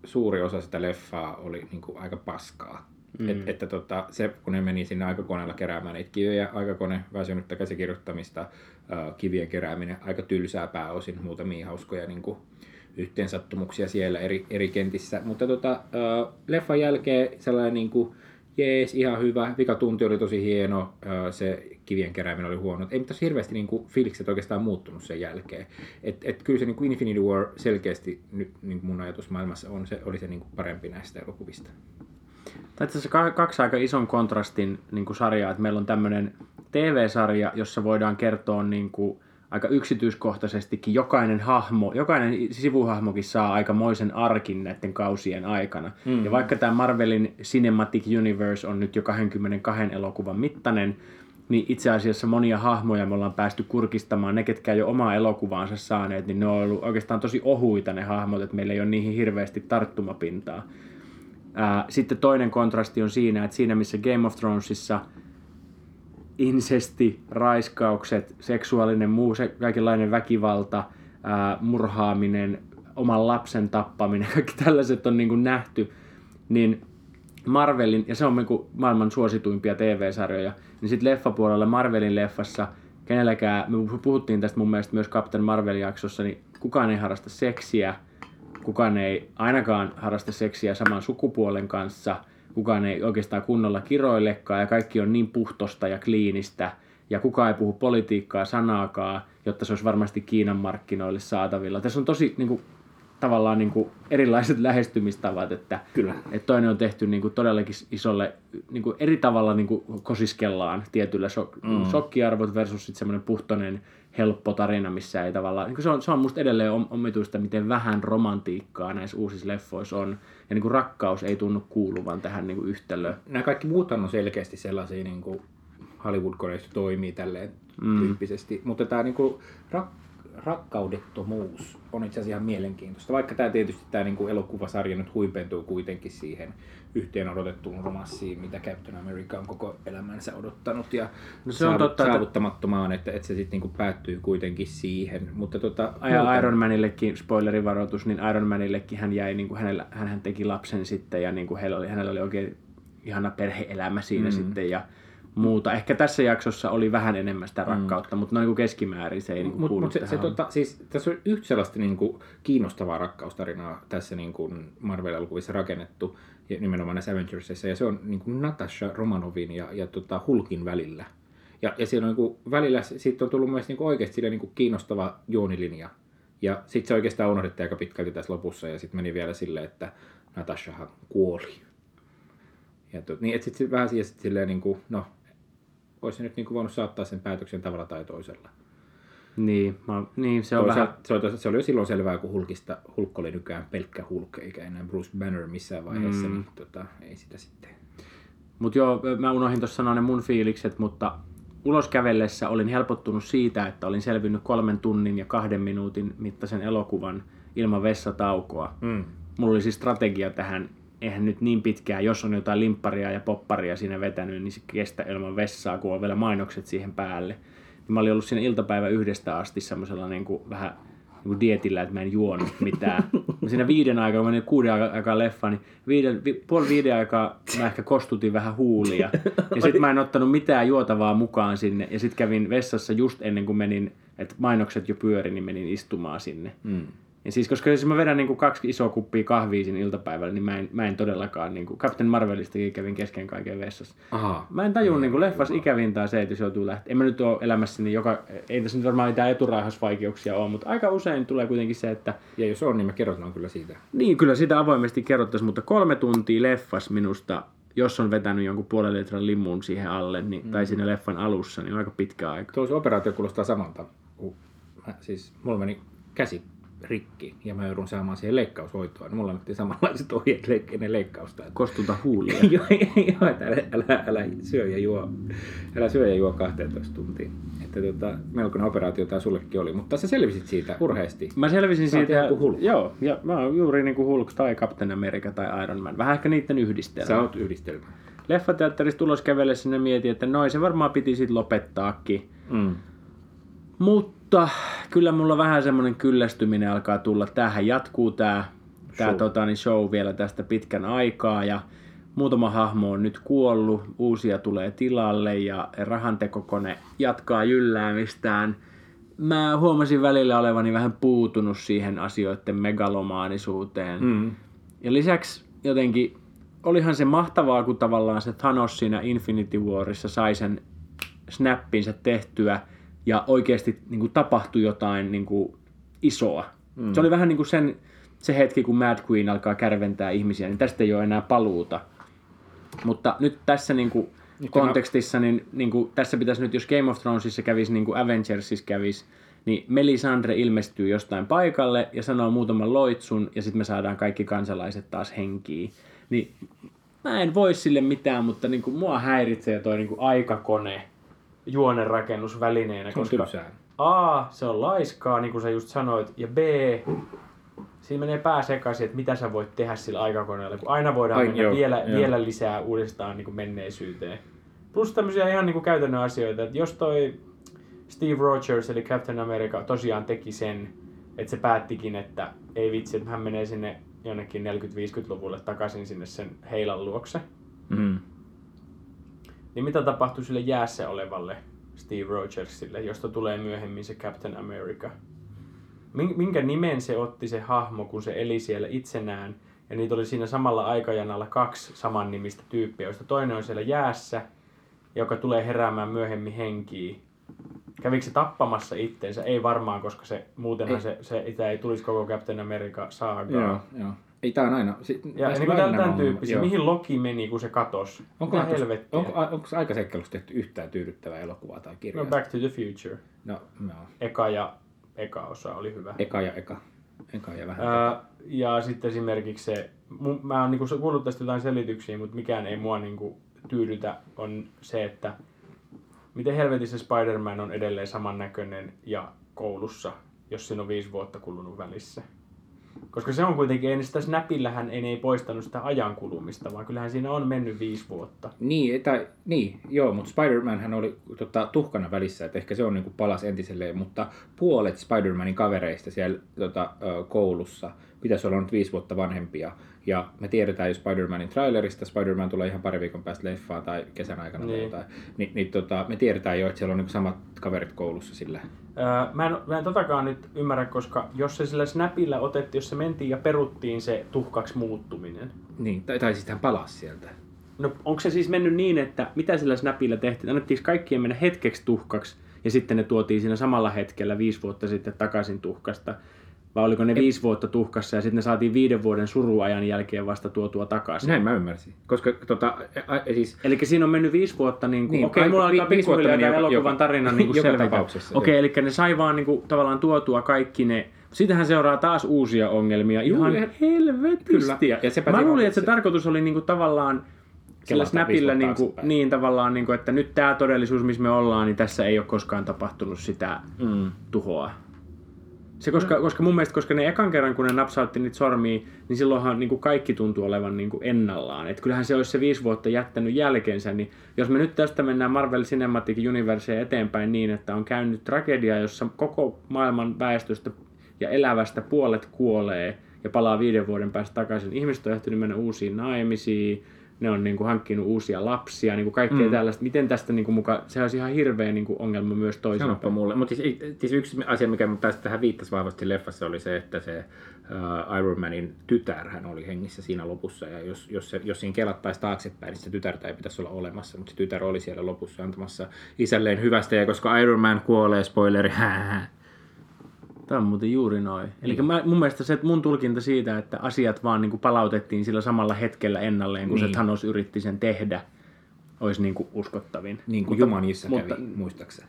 suuri osa sitä leffaa oli niin kuin aika paskaa. Mm. Et, että tota, se, kun ne meni sinne aikakoneella keräämään niitä kiviä, aikakone väsynyttä käsikirjoittamista, kivien kerääminen, aika tylsää pääosin, muutamia hauskoja niin kuin, yhteensattumuksia siellä eri, eri kentissä. Mutta tota, äh, leffan jälkeen sellainen niin kuin, jees, ihan hyvä. Vika tunti oli tosi hieno, äh, se kivien kerääminen oli huono. Ei tässä hirveästi niin kuin, fiilikset oikeastaan muuttunut sen jälkeen. Et, et kyllä se niin kuin Infinity War selkeästi nyt niin kuin mun ajatusmaailmassa on, se oli se niin kuin parempi näistä elokuvista. Itse asiassa kaksi aika ison kontrastin niin kuin sarjaa, että meillä on tämmöinen TV-sarja, jossa voidaan kertoa niin kuin, aika yksityiskohtaisestikin jokainen hahmo, jokainen sivuhahmokin saa aikamoisen arkin näiden kausien aikana. Mm. Ja vaikka tämä Marvelin Cinematic Universe on nyt jo 22 elokuvan mittainen, niin itse asiassa monia hahmoja me ollaan päästy kurkistamaan. Ne, ketkä jo omaa elokuvaansa saaneet, niin ne on ollut oikeastaan tosi ohuita ne hahmot, että meillä ei ole niihin hirveästi tarttumapintaa. Ää, sitten toinen kontrasti on siinä, että siinä missä Game of Thronesissa insesti, raiskaukset, seksuaalinen muu, se, kaikenlainen väkivalta, ää, murhaaminen, oman lapsen tappaminen, kaikki tällaiset on niin kuin nähty, niin Marvelin, ja se on niin kuin maailman suosituimpia TV-sarjoja, niin sitten leffapuolella Marvelin leffassa kenelläkään, me puhuttiin tästä mun mielestä myös Captain Marvel-jaksossa, niin kukaan ei harrasta seksiä, kukaan ei ainakaan harrasta seksiä saman sukupuolen kanssa, kukaan ei oikeastaan kunnolla kiroillekaan ja kaikki on niin puhtosta ja kliinistä ja kukaan ei puhu politiikkaa sanaakaan, jotta se olisi varmasti Kiinan markkinoille saatavilla. Tässä on tosi niin kuin, tavallaan niin kuin, erilaiset lähestymistavat, että, Kyllä. että toinen on tehty niin kuin, todellakin isolle, niin kuin, eri tavalla niin kuin, kosiskellaan tietyllä so, mm. shokkiarvot versus sitten semmoinen puhtoinen helppo tarina, missä ei tavallaan, niin kuin se, on, se on musta edelleen omituista, miten vähän romantiikkaa näissä uusissa leffoissa on, ja niin kuin rakkaus ei tunnu kuuluvan tähän niin kuin yhtälöön. Nämä kaikki muut on selkeästi sellaisia niin kuin Hollywood-koneista toimii tälleen mm. tyyppisesti, mutta tämä niin kuin rak- rakkaudettomuus on itse asiassa ihan mielenkiintoista, vaikka tämä tietysti tämä niin kuin elokuvasarja nyt huipentuu kuitenkin siihen yhteen odotettuun romanssiin, mitä Captain America on koko elämänsä odottanut ja No se on totta, saavuttamattomaan, että, että se sitten niin päättyy kuitenkin siihen. Mutta tota, Ja muuten- Iron Manillekin, spoilerivaroitus, niin Iron Manillekin hän jäi, niin kuin hänellä, hän teki lapsen sitten ja niin kuin heillä oli, hänellä oli oikein ihana perheelämä siinä mm. sitten ja muuta. Ehkä tässä jaksossa oli vähän enemmän sitä rakkautta, mm. mutta noin kuin keskimäärin se ei niin kuin Mutta kuulu mut se, se, tota, siis, tässä on yhtä sellaista niin kuin, kiinnostavaa rakkaustarinaa tässä niin kuin Marvel-elokuvissa rakennettu, ja nimenomaan näissä Avengersissa, ja se on niin kuin Natasha Romanovin ja, ja tota Hulkin välillä. Ja, ja siinä on niin kuin, välillä siitä on tullut myös niin kuin oikeasti silleen, niin kuin kiinnostava juonilinja. Ja sitten se oikeastaan unohdettiin aika pitkälti tässä lopussa, ja sitten meni vielä silleen, että Natashahan kuoli. Ja tot, niin, että sitten vähän siihen sit silleen, niin kuin, no, olisi nyt niin kuin voinut saattaa sen päätöksen tavalla tai toisella. Niin, mä, niin, se on vähän... Se, oli, se oli jo silloin selvää, kun Hulkista, Hulk oli nykyään pelkkä Hulk, eikä enää Bruce Banner missään vaiheessa, mm. niin tota, ei sitä sitten. Mutta joo, mä unohdin tuossa sanoa ne mun fiilikset, mutta ulos kävellessä olin helpottunut siitä, että olin selvinnyt kolmen tunnin ja kahden minuutin mittaisen elokuvan ilman vessataukoa. Mm. Mulla oli siis strategia tähän, eihän nyt niin pitkään, jos on jotain limpparia ja popparia siinä vetänyt, niin se kestä ilman vessaa, kun on vielä mainokset siihen päälle. Niin mä olin ollut siinä iltapäivä yhdestä asti semmoisella niin kuin vähän niin kuin dietillä, että mä en juonut mitään. Mä siinä viiden aikaa, kun mä menin kuuden aikaa, aikaa leffaan, niin viiden, vi, puoli viiden aikaa mä ehkä kostutin vähän huulia. Ja sitten mä en ottanut mitään juotavaa mukaan sinne. Ja sitten kävin vessassa just ennen kuin menin, että mainokset jo pyöri, niin menin istumaan sinne. Mm. Ja siis koska jos mä vedän niin kuin kaksi isoa kuppia kahvia siinä iltapäivällä, niin mä en, mä en todellakaan, niin kuin Captain Marvelistakin kävin kesken kaiken vessassa. Aha. Mä en tajua niin kuin leffas ikävintä on se, että jos joutuu lähteä. En mä nyt ole elämässäni joka, ei tässä nyt varmaan mitään eturauhasvaikeuksia ole, mutta aika usein tulee kuitenkin se, että Ja jos on, niin me kerrotaan kyllä siitä. niin, kyllä sitä avoimesti kerrottaisiin, mutta kolme tuntia leffas minusta, jos on vetänyt jonkun puolen litran limun siihen alle, niin, mm. tai siinä leffan alussa, niin on aika pitkä aika. Tuo operaatio kuulostaa samalta. Mä, siis mulla meni käsi rikki ja mä joudun saamaan siihen leikkaushoitoon. Mulla annettiin samanlaiset ohjeet leik- ennen leikkausta. että- Kostuta huulia. joo, joo, että älä, älä, älä, syö ja juo, älä syö ja juo 12 tuntia. Että tota, melkoinen operaatio tämä sullekin oli, mutta sä selvisit siitä urheasti. Mä selvisin Sä oot siitä, Hulk. joo, ja mä oon juuri niin kuin Hulk tai Captain America tai Iron Man. Vähän ehkä niiden yhdistelmä. Sä oot yhdistelmä. Leffateatterista tulos kävellessä sinne mietin, että noin se varmaan piti sit lopettaakin. Mm. Mutta kyllä mulla vähän semmoinen kyllästyminen alkaa tulla. Tämähän jatkuu tämä tää, Show. tota, niin show vielä tästä pitkän aikaa ja muutama hahmo on nyt kuollut, uusia tulee tilalle ja rahantekokone jatkaa jylläämistään. Mä huomasin välillä olevani vähän puutunut siihen asioiden megalomaanisuuteen. Mm. Ja lisäksi jotenkin olihan se mahtavaa, kun tavallaan se Thanos siinä Infinity Warissa sai sen snappinsa tehtyä ja oikeasti niin kuin, tapahtui jotain niin kuin, isoa. Mm. Se oli vähän niin kuin sen, se hetki, kun Mad Queen alkaa kärventää ihmisiä, niin tästä ei ole enää paluuta. Mutta nyt tässä niin kuin, kontekstissa, niin, niin kuin, tässä pitäisi nyt, jos Game of Thronesissa kävisi niin kuin Avengersissa kävisi, niin Melisandre ilmestyy jostain paikalle ja sanoo muutaman loitsun ja sitten me saadaan kaikki kansalaiset taas henkiin. Niin mä en voi sille mitään, mutta niin kuin mua häiritsee toi niin kuin aikakone juonenrakennus välineenä, Se on koska tylsää. A, se on laiskaa, niin kuin sä just sanoit, ja B, siinä menee pää sekaisin, että mitä sä voit tehdä sillä aikakoneella, kun aina voidaan Ai, mennä joo, vielä, joo. vielä lisää uudestaan niin kuin menneisyyteen. Plus tämmöisiä ihan niin kuin käytännön asioita, että jos toi Steve Rogers eli Captain America tosiaan teki sen, että se päättikin, että ei vitsi, että hän menee sinne jonnekin 40-50-luvulle takaisin sinne sen heilan luokse, Mm. Niin mitä tapahtui sille jäässä olevalle Steve Rogersille, josta tulee myöhemmin se Captain America? Min- Minkä nimen se otti se hahmo, kun se eli siellä itsenään? Ja niitä oli siinä samalla aikajanalla kaksi saman nimistä tyyppiä, joista toinen on siellä jäässä, joka tulee heräämään myöhemmin henkiin. Kävikö se tappamassa itteensä? Ei varmaan, koska se, muutenhan Ei. se, se itä ei tulisi koko Captain America saagaa. Joo, joo. Ei tää on aina... Si, Ja niin kuin tämän, tämän tyyppisiä. joo. Mihin Loki meni, kun se katosi? Onko, Mitä onko, helvettiä? onko, onko aikaseikkailussa tehty yhtään tyydyttävää elokuvaa tai No kirjaa? Back to the Future. No, no. Eka ja eka osa oli hyvä. Eka ja eka. Eka ja vähän. Ää, ja sitten esimerkiksi se, mun, mä oon niinku kuullut tästä jotain selityksiä, mutta mikään ei mua niinku tyydytä, on se, että miten helvetissä Spider-Man on edelleen samannäköinen ja koulussa, jos siinä on viisi vuotta kulunut välissä. Koska se on kuitenkin, ei sitä Snapillähän ei, ei poistanut sitä ajan kulumista, vaan kyllähän siinä on mennyt viisi vuotta. Niin, tai, niin, joo, mutta Spider-Man hän oli tota, tuhkana välissä, että ehkä se on niinku palas entiselleen, mutta puolet Spider-Manin kavereista siellä tota, koulussa pitäisi olla nyt viisi vuotta vanhempia. Ja me tiedetään jo Spider-Manin trailerista, Spider-Man tulee ihan pari viikon päästä leffaan tai kesän aikana tai Niin. jotain, niin, niin tota, me tiedetään jo, että siellä on niinku samat kaverit koulussa sillä. Öö, mä, en, mä en totakaan nyt ymmärrä, koska jos se sillä Snapilla otettiin, jos se mentiin ja peruttiin se tuhkaksi muuttuminen, Niin, tai, tai sitten hän palasi sieltä. No onko se siis mennyt niin, että mitä sillä Snapilla tehtiin? Annettiinko kaikkien mennä hetkeksi tuhkaksi ja sitten ne tuotiin siinä samalla hetkellä viisi vuotta sitten takaisin tuhkasta? Vai oliko ne viisi vuotta tuhkassa ja sitten ne saatiin viiden vuoden suruajan jälkeen vasta tuotua takaisin? Näin mä ymmärsin. Koska tota, a, a, siis Eli siinä on mennyt viisi vuotta, niin kuin, Niin, okei, mulla alkaa pikkuhiljaa tämä elokuvan tarina niin kuin selvitä. Okei, eli ne sai vaan niin kuin, tavallaan tuotua kaikki ne... Siitähän seuraa taas uusia ongelmia ihan ja- helvetisti. Kyllä, ja- sepä Mä luulin, että se se- tarkoitus oli niin kuin, tavallaan sillä Snapilla viisi niin, kuin, niin tavallaan, niin kuin, että nyt tämä todellisuus, missä me ollaan, niin tässä ei ole koskaan tapahtunut sitä mm, tuhoa. Se, koska, koska mun mielestä, koska ne ekan kerran, kun ne napsautti niitä sormia, niin silloinhan niin kuin kaikki tuntuu olevan niin kuin ennallaan. Et kyllähän se olisi se viisi vuotta jättänyt jälkensä, niin jos me nyt tästä mennään Marvel Cinematic Universeen eteenpäin niin, että on käynyt tragedia, jossa koko maailman väestöstä ja elävästä puolet kuolee ja palaa viiden vuoden päästä takaisin. Ihmiset on ehtinyt mennä uusiin naimisiin, ne on niin kuin hankkinut uusia lapsia, niin kuin kaikkea mm. tällaista. Miten tästä niin kuin muka, se olisi ihan hirveä niin kuin ongelma myös toisaalta. Sanoppa mulle. Mutta siis, siis, yksi asia, mikä tästä tähän viittasi vahvasti leffassa, oli se, että se uh, Iron Manin tytär hän oli hengissä siinä lopussa. Ja jos, jos, se, jos siinä kelattaisi taaksepäin, niin se tytärtä ei pitäisi olla olemassa. Mutta se tytär oli siellä lopussa antamassa isälleen hyvästä. Ja koska Iron Man kuolee, spoileri, Tämä on muuten juuri noin. Eli niin. mun mielestä se, että mun tulkinta siitä, että asiat vaan niin kuin palautettiin sillä samalla hetkellä ennalleen, kun niin. se Thanos yritti sen tehdä, olisi niin kuin uskottavin. Niin kuin mutta, Jumanissa mutta, kävi, muistaakseni.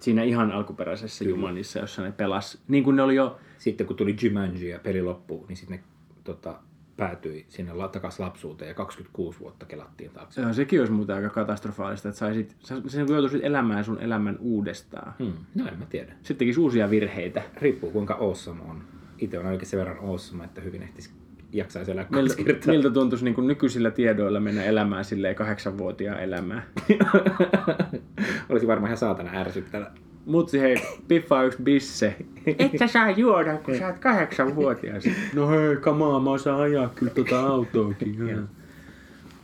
Siinä ihan alkuperäisessä Kyllä. Jumanissa, jossa ne pelas. Niin kuin ne oli jo... Sitten kun tuli Jumanji ja peli loppuu, niin sitten ne tota, päätyi sinne takaisin lapsuuteen ja 26 vuotta kelattiin taakse. Joo, sekin olisi muuten aika katastrofaalista, että saisit, sä, sä joutuisit elämään sun elämän uudestaan. Hmm. No en mä tiedä. Sitten tekisi uusia virheitä. Riippuu kuinka awesome on. Itse on oikein sen verran awesome, että hyvin ehtisi jaksaisi elää miltä, miltä tuntuisi niin kuin nykyisillä tiedoilla mennä elämään silleen kahdeksanvuotiaan elämää? Olisi varmaan ihan saatana ärsyttävä. Mutsi hei, piffaa yksi bisse. Et sä saa juoda, kun sä oot kahdeksanvuotias. No hei, kamaa, mä osaan ajaa kyllä tota autoakin. Joo.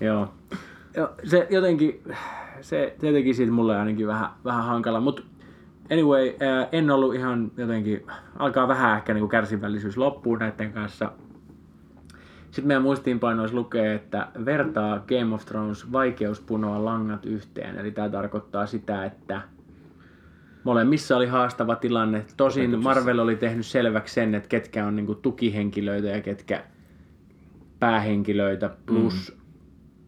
Joo. Se jotenkin, se tietenkin siitä mulle ainakin vähän, vähän hankala, mutta anyway, äh, en ollut ihan jotenkin, alkaa vähän ehkä niin kärsivällisyys loppuun näiden kanssa. Sitten meidän muistiinpanoissa lukee, että vertaa Game of Thrones vaikeuspunoa langat yhteen. Eli tämä tarkoittaa sitä, että molemmissa oli haastava tilanne. Tosin Marvel oli tehnyt selväksi sen, että ketkä on niinku tukihenkilöitä ja ketkä päähenkilöitä. Plus mm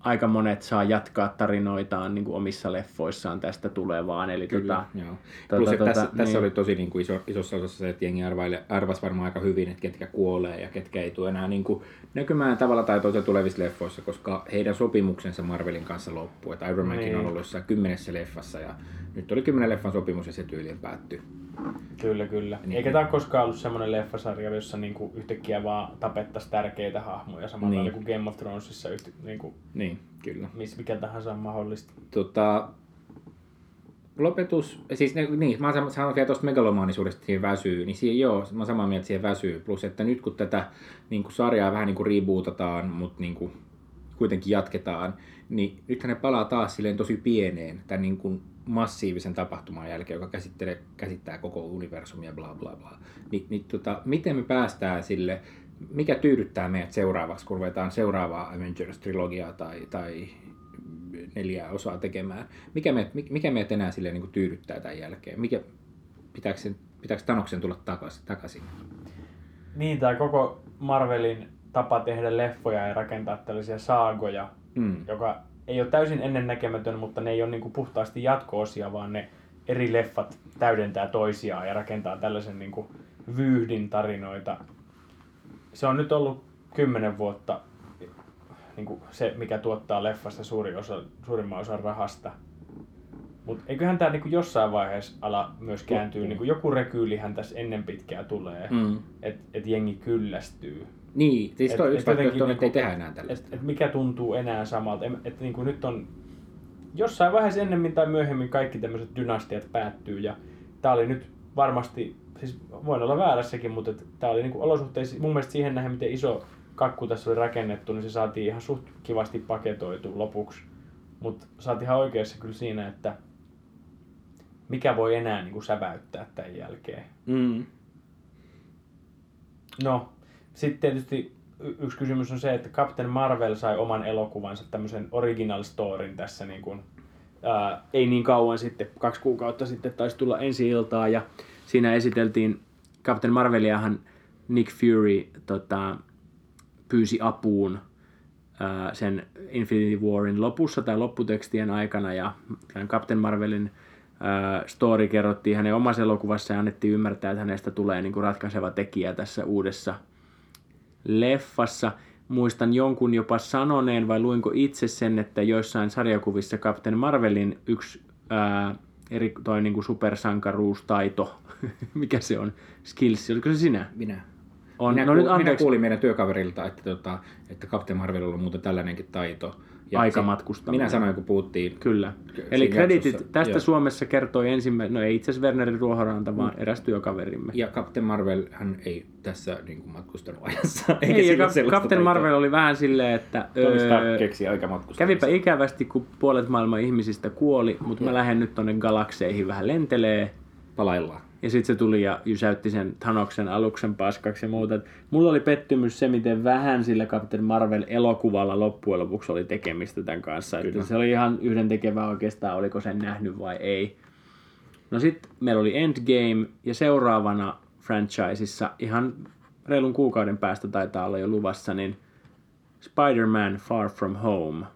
aika monet saa jatkaa tarinoitaan niin kuin omissa leffoissaan tästä tulevaan. Eli Kyllä, tota, joo. Tota, Plus, tota, tässä, niin. tässä oli tosi niin kuin iso, isossa osassa se, että jengi arvasi varmaan aika hyvin, että ketkä kuolee ja ketkä ei tule enää niin kuin näkymään tavalla tai toisella tulevissa leffoissa, koska heidän sopimuksensa Marvelin kanssa loppuu. Että Iron Mankin niin. on ollut jossain kymmenessä leffassa ja nyt oli kymmenen leffan sopimus ja se tyyliin päättyi. Kyllä, kyllä. Niin. Eikä tämä koskaan ollut semmoinen leffasarja, jossa niinku yhtäkkiä vaan tapettaisiin tärkeitä hahmoja samalla niin. kuin Game of Thronesissa. Yhtä, niinku, niin, kyllä. Miss, mikä tahansa on mahdollista. Tota, lopetus, siis niin, mä oon sanonut vielä tuosta megalomaanisuudesta siihen väsyy, niin siihen, joo, mä oon samaa mieltä siihen väsyy. Plus, että nyt kun tätä niin kuin sarjaa vähän niin kuin rebootataan, mutta niin kuin kuitenkin jatketaan, niin nythän ne palaa taas silleen tosi pieneen tämän niin kuin massiivisen tapahtuman jälkeen, joka käsittelee, käsittää koko universumia, bla bla bla. Ni, niin tota, miten me päästään sille, mikä tyydyttää meidät seuraavaksi, kun ruvetaan seuraavaa Avengers-trilogiaa tai, tai neljää osaa tekemään. Mikä meidät, mikä meidät enää sille niin tyydyttää tämän jälkeen? Mikä, pitääkö, sen, pitääkö Tanoksen tulla takaisin? takaisin? Niin, tämä koko Marvelin tapa tehdä leffoja ja rakentaa tällaisia saagoja, mm. joka ei ole täysin ennennäkemätön, mutta ne ei ole niin kuin puhtaasti jatko-osia, vaan ne eri leffat täydentää toisiaan ja rakentaa tällaisen niin kuin vyyhdin tarinoita. Se on nyt ollut kymmenen vuotta niin kuin se, mikä tuottaa leffasta suuri osa, suurimman osan rahasta. Mutta eiköhän tämä niinku jossain vaiheessa ala myös kääntyy. Niinku joku rekyylihän tässä ennen pitkää tulee, mm. että et jengi kyllästyy. Niin, siis toi yksi vaihtoehto että ei tehdä enää tällaista. Et, et mikä tuntuu enää samalta. Että et, niinku nyt on jossain vaiheessa ennemmin tai myöhemmin kaikki tämmöiset dynastiat päättyy. Ja tää oli nyt varmasti, siis voin olla väärässäkin, mutta tämä oli niinku olosuhteissa, mun mielestä siihen nähden, miten iso kakku tässä oli rakennettu, niin se saatiin ihan suht kivasti paketoitu lopuksi. Mutta saatiin ihan oikeassa kyllä siinä, että mikä voi enää niin kuin säväyttää tämän jälkeen. Mm. No, sitten tietysti yksi kysymys on se, että Captain Marvel sai oman elokuvansa, tämmöisen original storyn tässä niin kuin, ää, ei niin kauan sitten, kaksi kuukautta sitten taisi tulla ensi iltaa ja siinä esiteltiin Captain Marveliahan Nick Fury tota, pyysi apuun ää, sen Infinity Warin lopussa tai lopputekstien aikana ja Captain Marvelin ää, story kerrottiin hänen omassa elokuvassa ja annettiin ymmärtää, että hänestä tulee niin kuin ratkaiseva tekijä tässä uudessa leffassa. Muistan jonkun jopa sanoneen, vai luinko itse sen, että joissain sarjakuvissa Captain Marvelin yksi ää, eri, toi niin kuin supersankaruustaito, mikä se on, skills, oliko se sinä? Minä. On. Minä, no, kuul, nyt minä kuulin meidän työkaverilta, että, tota, että Captain Marvelilla on muuten tällainenkin taito, Ja Aikamatkustaminen. Minä sanoin, kun puhuttiin Kyllä. Eli jaksossa, tästä joo. Suomessa kertoi ensimmäinen, no ei itse asiassa Werneri Ruohoranta, vaan eräs työkaverimme. Ja Captain Marvel, hän ei tässä niin kuin, matkustanut ajassa. Eikä Ei, ja Captain taitoa. Marvel oli vähän silleen, että Tony öö, keksi kävipä ikävästi, kun puolet maailman ihmisistä kuoli, mutta mä lähden nyt tonne galakseihin vähän lentelee. Palaillaan. Ja sitten se tuli ja jysäytti sen Thanoksen aluksen paskaksi ja muuta. Et Mulla oli pettymys se, miten vähän sillä Captain Marvel-elokuvalla loppujen lopuksi oli tekemistä tämän kanssa. Että se oli ihan yhden tekevää oikeastaan, oliko sen nähnyt vai ei. No sitten meillä oli Endgame ja seuraavana franchiseissa ihan reilun kuukauden päästä taitaa olla jo luvassa, niin Spider-Man Far From Home.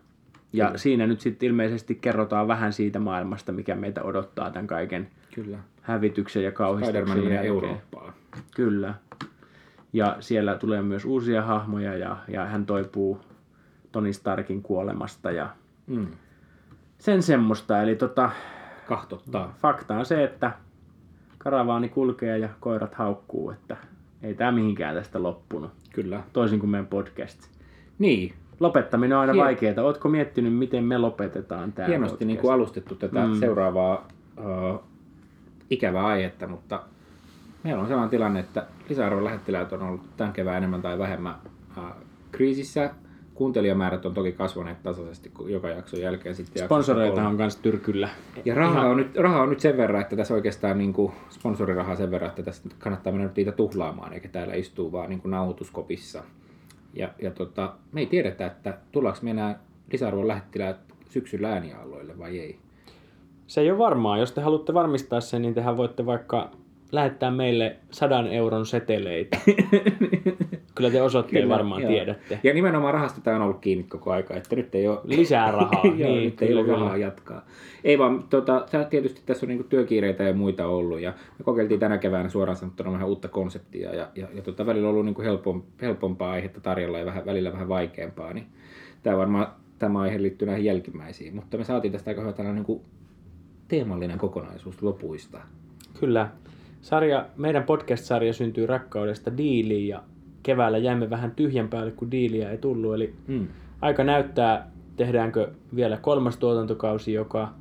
Ja Kyllä. siinä nyt sitten ilmeisesti kerrotaan vähän siitä maailmasta, mikä meitä odottaa tämän kaiken Kyllä. hävityksen ja kauhistuksen. Eurooppaan. Kyllä. Ja siellä tulee myös uusia hahmoja ja, ja hän toipuu Tony Starkin kuolemasta ja Mm. sen semmoista. Eli tota, Kahtottaa. fakta on se, että karavaani kulkee ja koirat haukkuu, että ei tämä mihinkään tästä loppunut. Kyllä. Toisin kuin meidän podcast. Niin. Lopettaminen on aina Hien- vaikeaa. Ootko miettinyt, miten me lopetetaan tämä Hienosti podcast? niin kuin alustettu tätä mm. seuraavaa uh, ikävää aihetta, mutta meillä on sellainen tilanne, että lisäarvon lähettiläät on ollut tämän kevään enemmän tai vähemmän uh, kriisissä. Kuuntelijamäärät on toki kasvaneet tasaisesti joka jakson jälkeen. Sitten Sponsoreita on myös tyrkyllä. Ja rahaa on, nyt, rahaa on nyt sen verran, että tässä oikeastaan niin kuin sponsorirahaa sen verran, että tässä kannattaa mennä nyt niitä tuhlaamaan, eikä täällä istuu vaan niin kuin nauhoituskopissa. Ja, ja tota, me ei tiedetä, että tullaanko me enää lisäarvon lähettiläät syksyllä äänialoille vai ei. Se ei ole varmaa. Jos te haluatte varmistaa sen, niin tehän voitte vaikka lähettää meille sadan euron seteleitä. Kyllä te osoitteen Kyllä, varmaan joo. tiedätte. Ja nimenomaan rahasta tämä on ollut kiinni koko aika, että nyt ei ole... Lisää rahaa. Joo, niin, nyt ei ole rahaa jatkaa. Ei vaan, tota, tietysti tässä on niinku työkiireitä ja muita ollut, ja me kokeiltiin tänä keväänä suoraan sanottuna vähän uutta konseptia, ja, ja, ja tota, välillä on ollut niinku helpom, helpompaa aihetta tarjolla ja vähän, välillä vähän vaikeampaa, niin tämä varmaan tämä aihe liittyy näihin jälkimmäisiin, mutta me saatiin tästä aika hyvä tällainen niinku teemallinen kokonaisuus lopuista. Kyllä. Sarja, meidän podcast-sarja syntyy rakkaudesta diiliin ja keväällä jäimme vähän tyhjän päälle, kun diiliä ei tullut. Eli Mm. aika näyttää, tehdäänkö vielä kolmas tuotantokausi, joka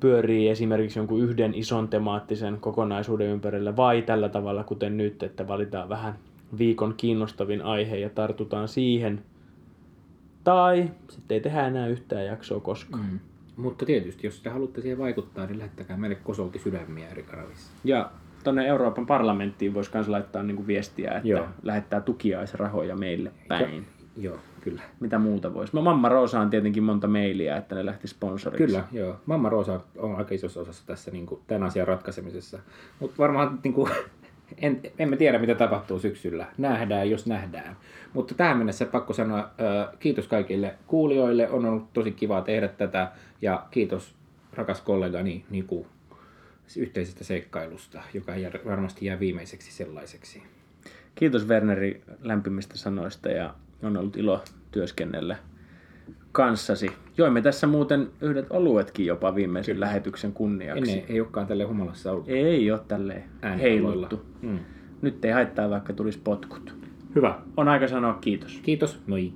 pyörii esimerkiksi jonkun yhden ison temaattisen kokonaisuuden ympärillä, vai tällä tavalla kuten nyt, että valitaan vähän viikon kiinnostavin aihe ja tartutaan siihen. Tai sitten ei tehdä enää yhtään jaksoa koskaan. Mm. Mutta tietysti, jos te haluatte siihen vaikuttaa, niin lähettäkää meille kosolti sydämiä eri kanavissa. Ja tuonne Euroopan parlamenttiin voisi myös laittaa niinku viestiä, että Joo. Lähettää tukiaisrahoja meille päin. Joo, kyllä. Mitä muuta voisi? No Mamma Roosa on tietenkin monta mailia, että ne lähti sponsoriksi. Kyllä, joo. Mamma Roosa on aika isossa osassa tässä niin kuin, tämän asian ratkaisemisessa. Mutta varmaan niin kuin, en, emme tiedä, mitä tapahtuu syksyllä. Nähdään, jos nähdään. Mutta tähän mennessä pakko sanoa äh, kiitos kaikille kuulijoille. On ollut tosi kiva tehdä tätä. Ja kiitos rakas kollegani Niku yhteisestä seikkailusta, joka varmasti jää viimeiseksi sellaiseksi. Kiitos Werneri lämpimistä sanoista ja on ollut ilo työskennellä kanssasi. Joimme tässä muuten yhdet oluetkin jopa viimeisen Kyllä. lähetyksen kunniaksi. Ennen ei olekaan tälle humalassa ollut Ei ole äänialoilla. heiluttu. Mm. Nyt ei haittaa, vaikka tulisi potkut. Hyvä. On aika sanoa kiitos. Kiitos. Moi.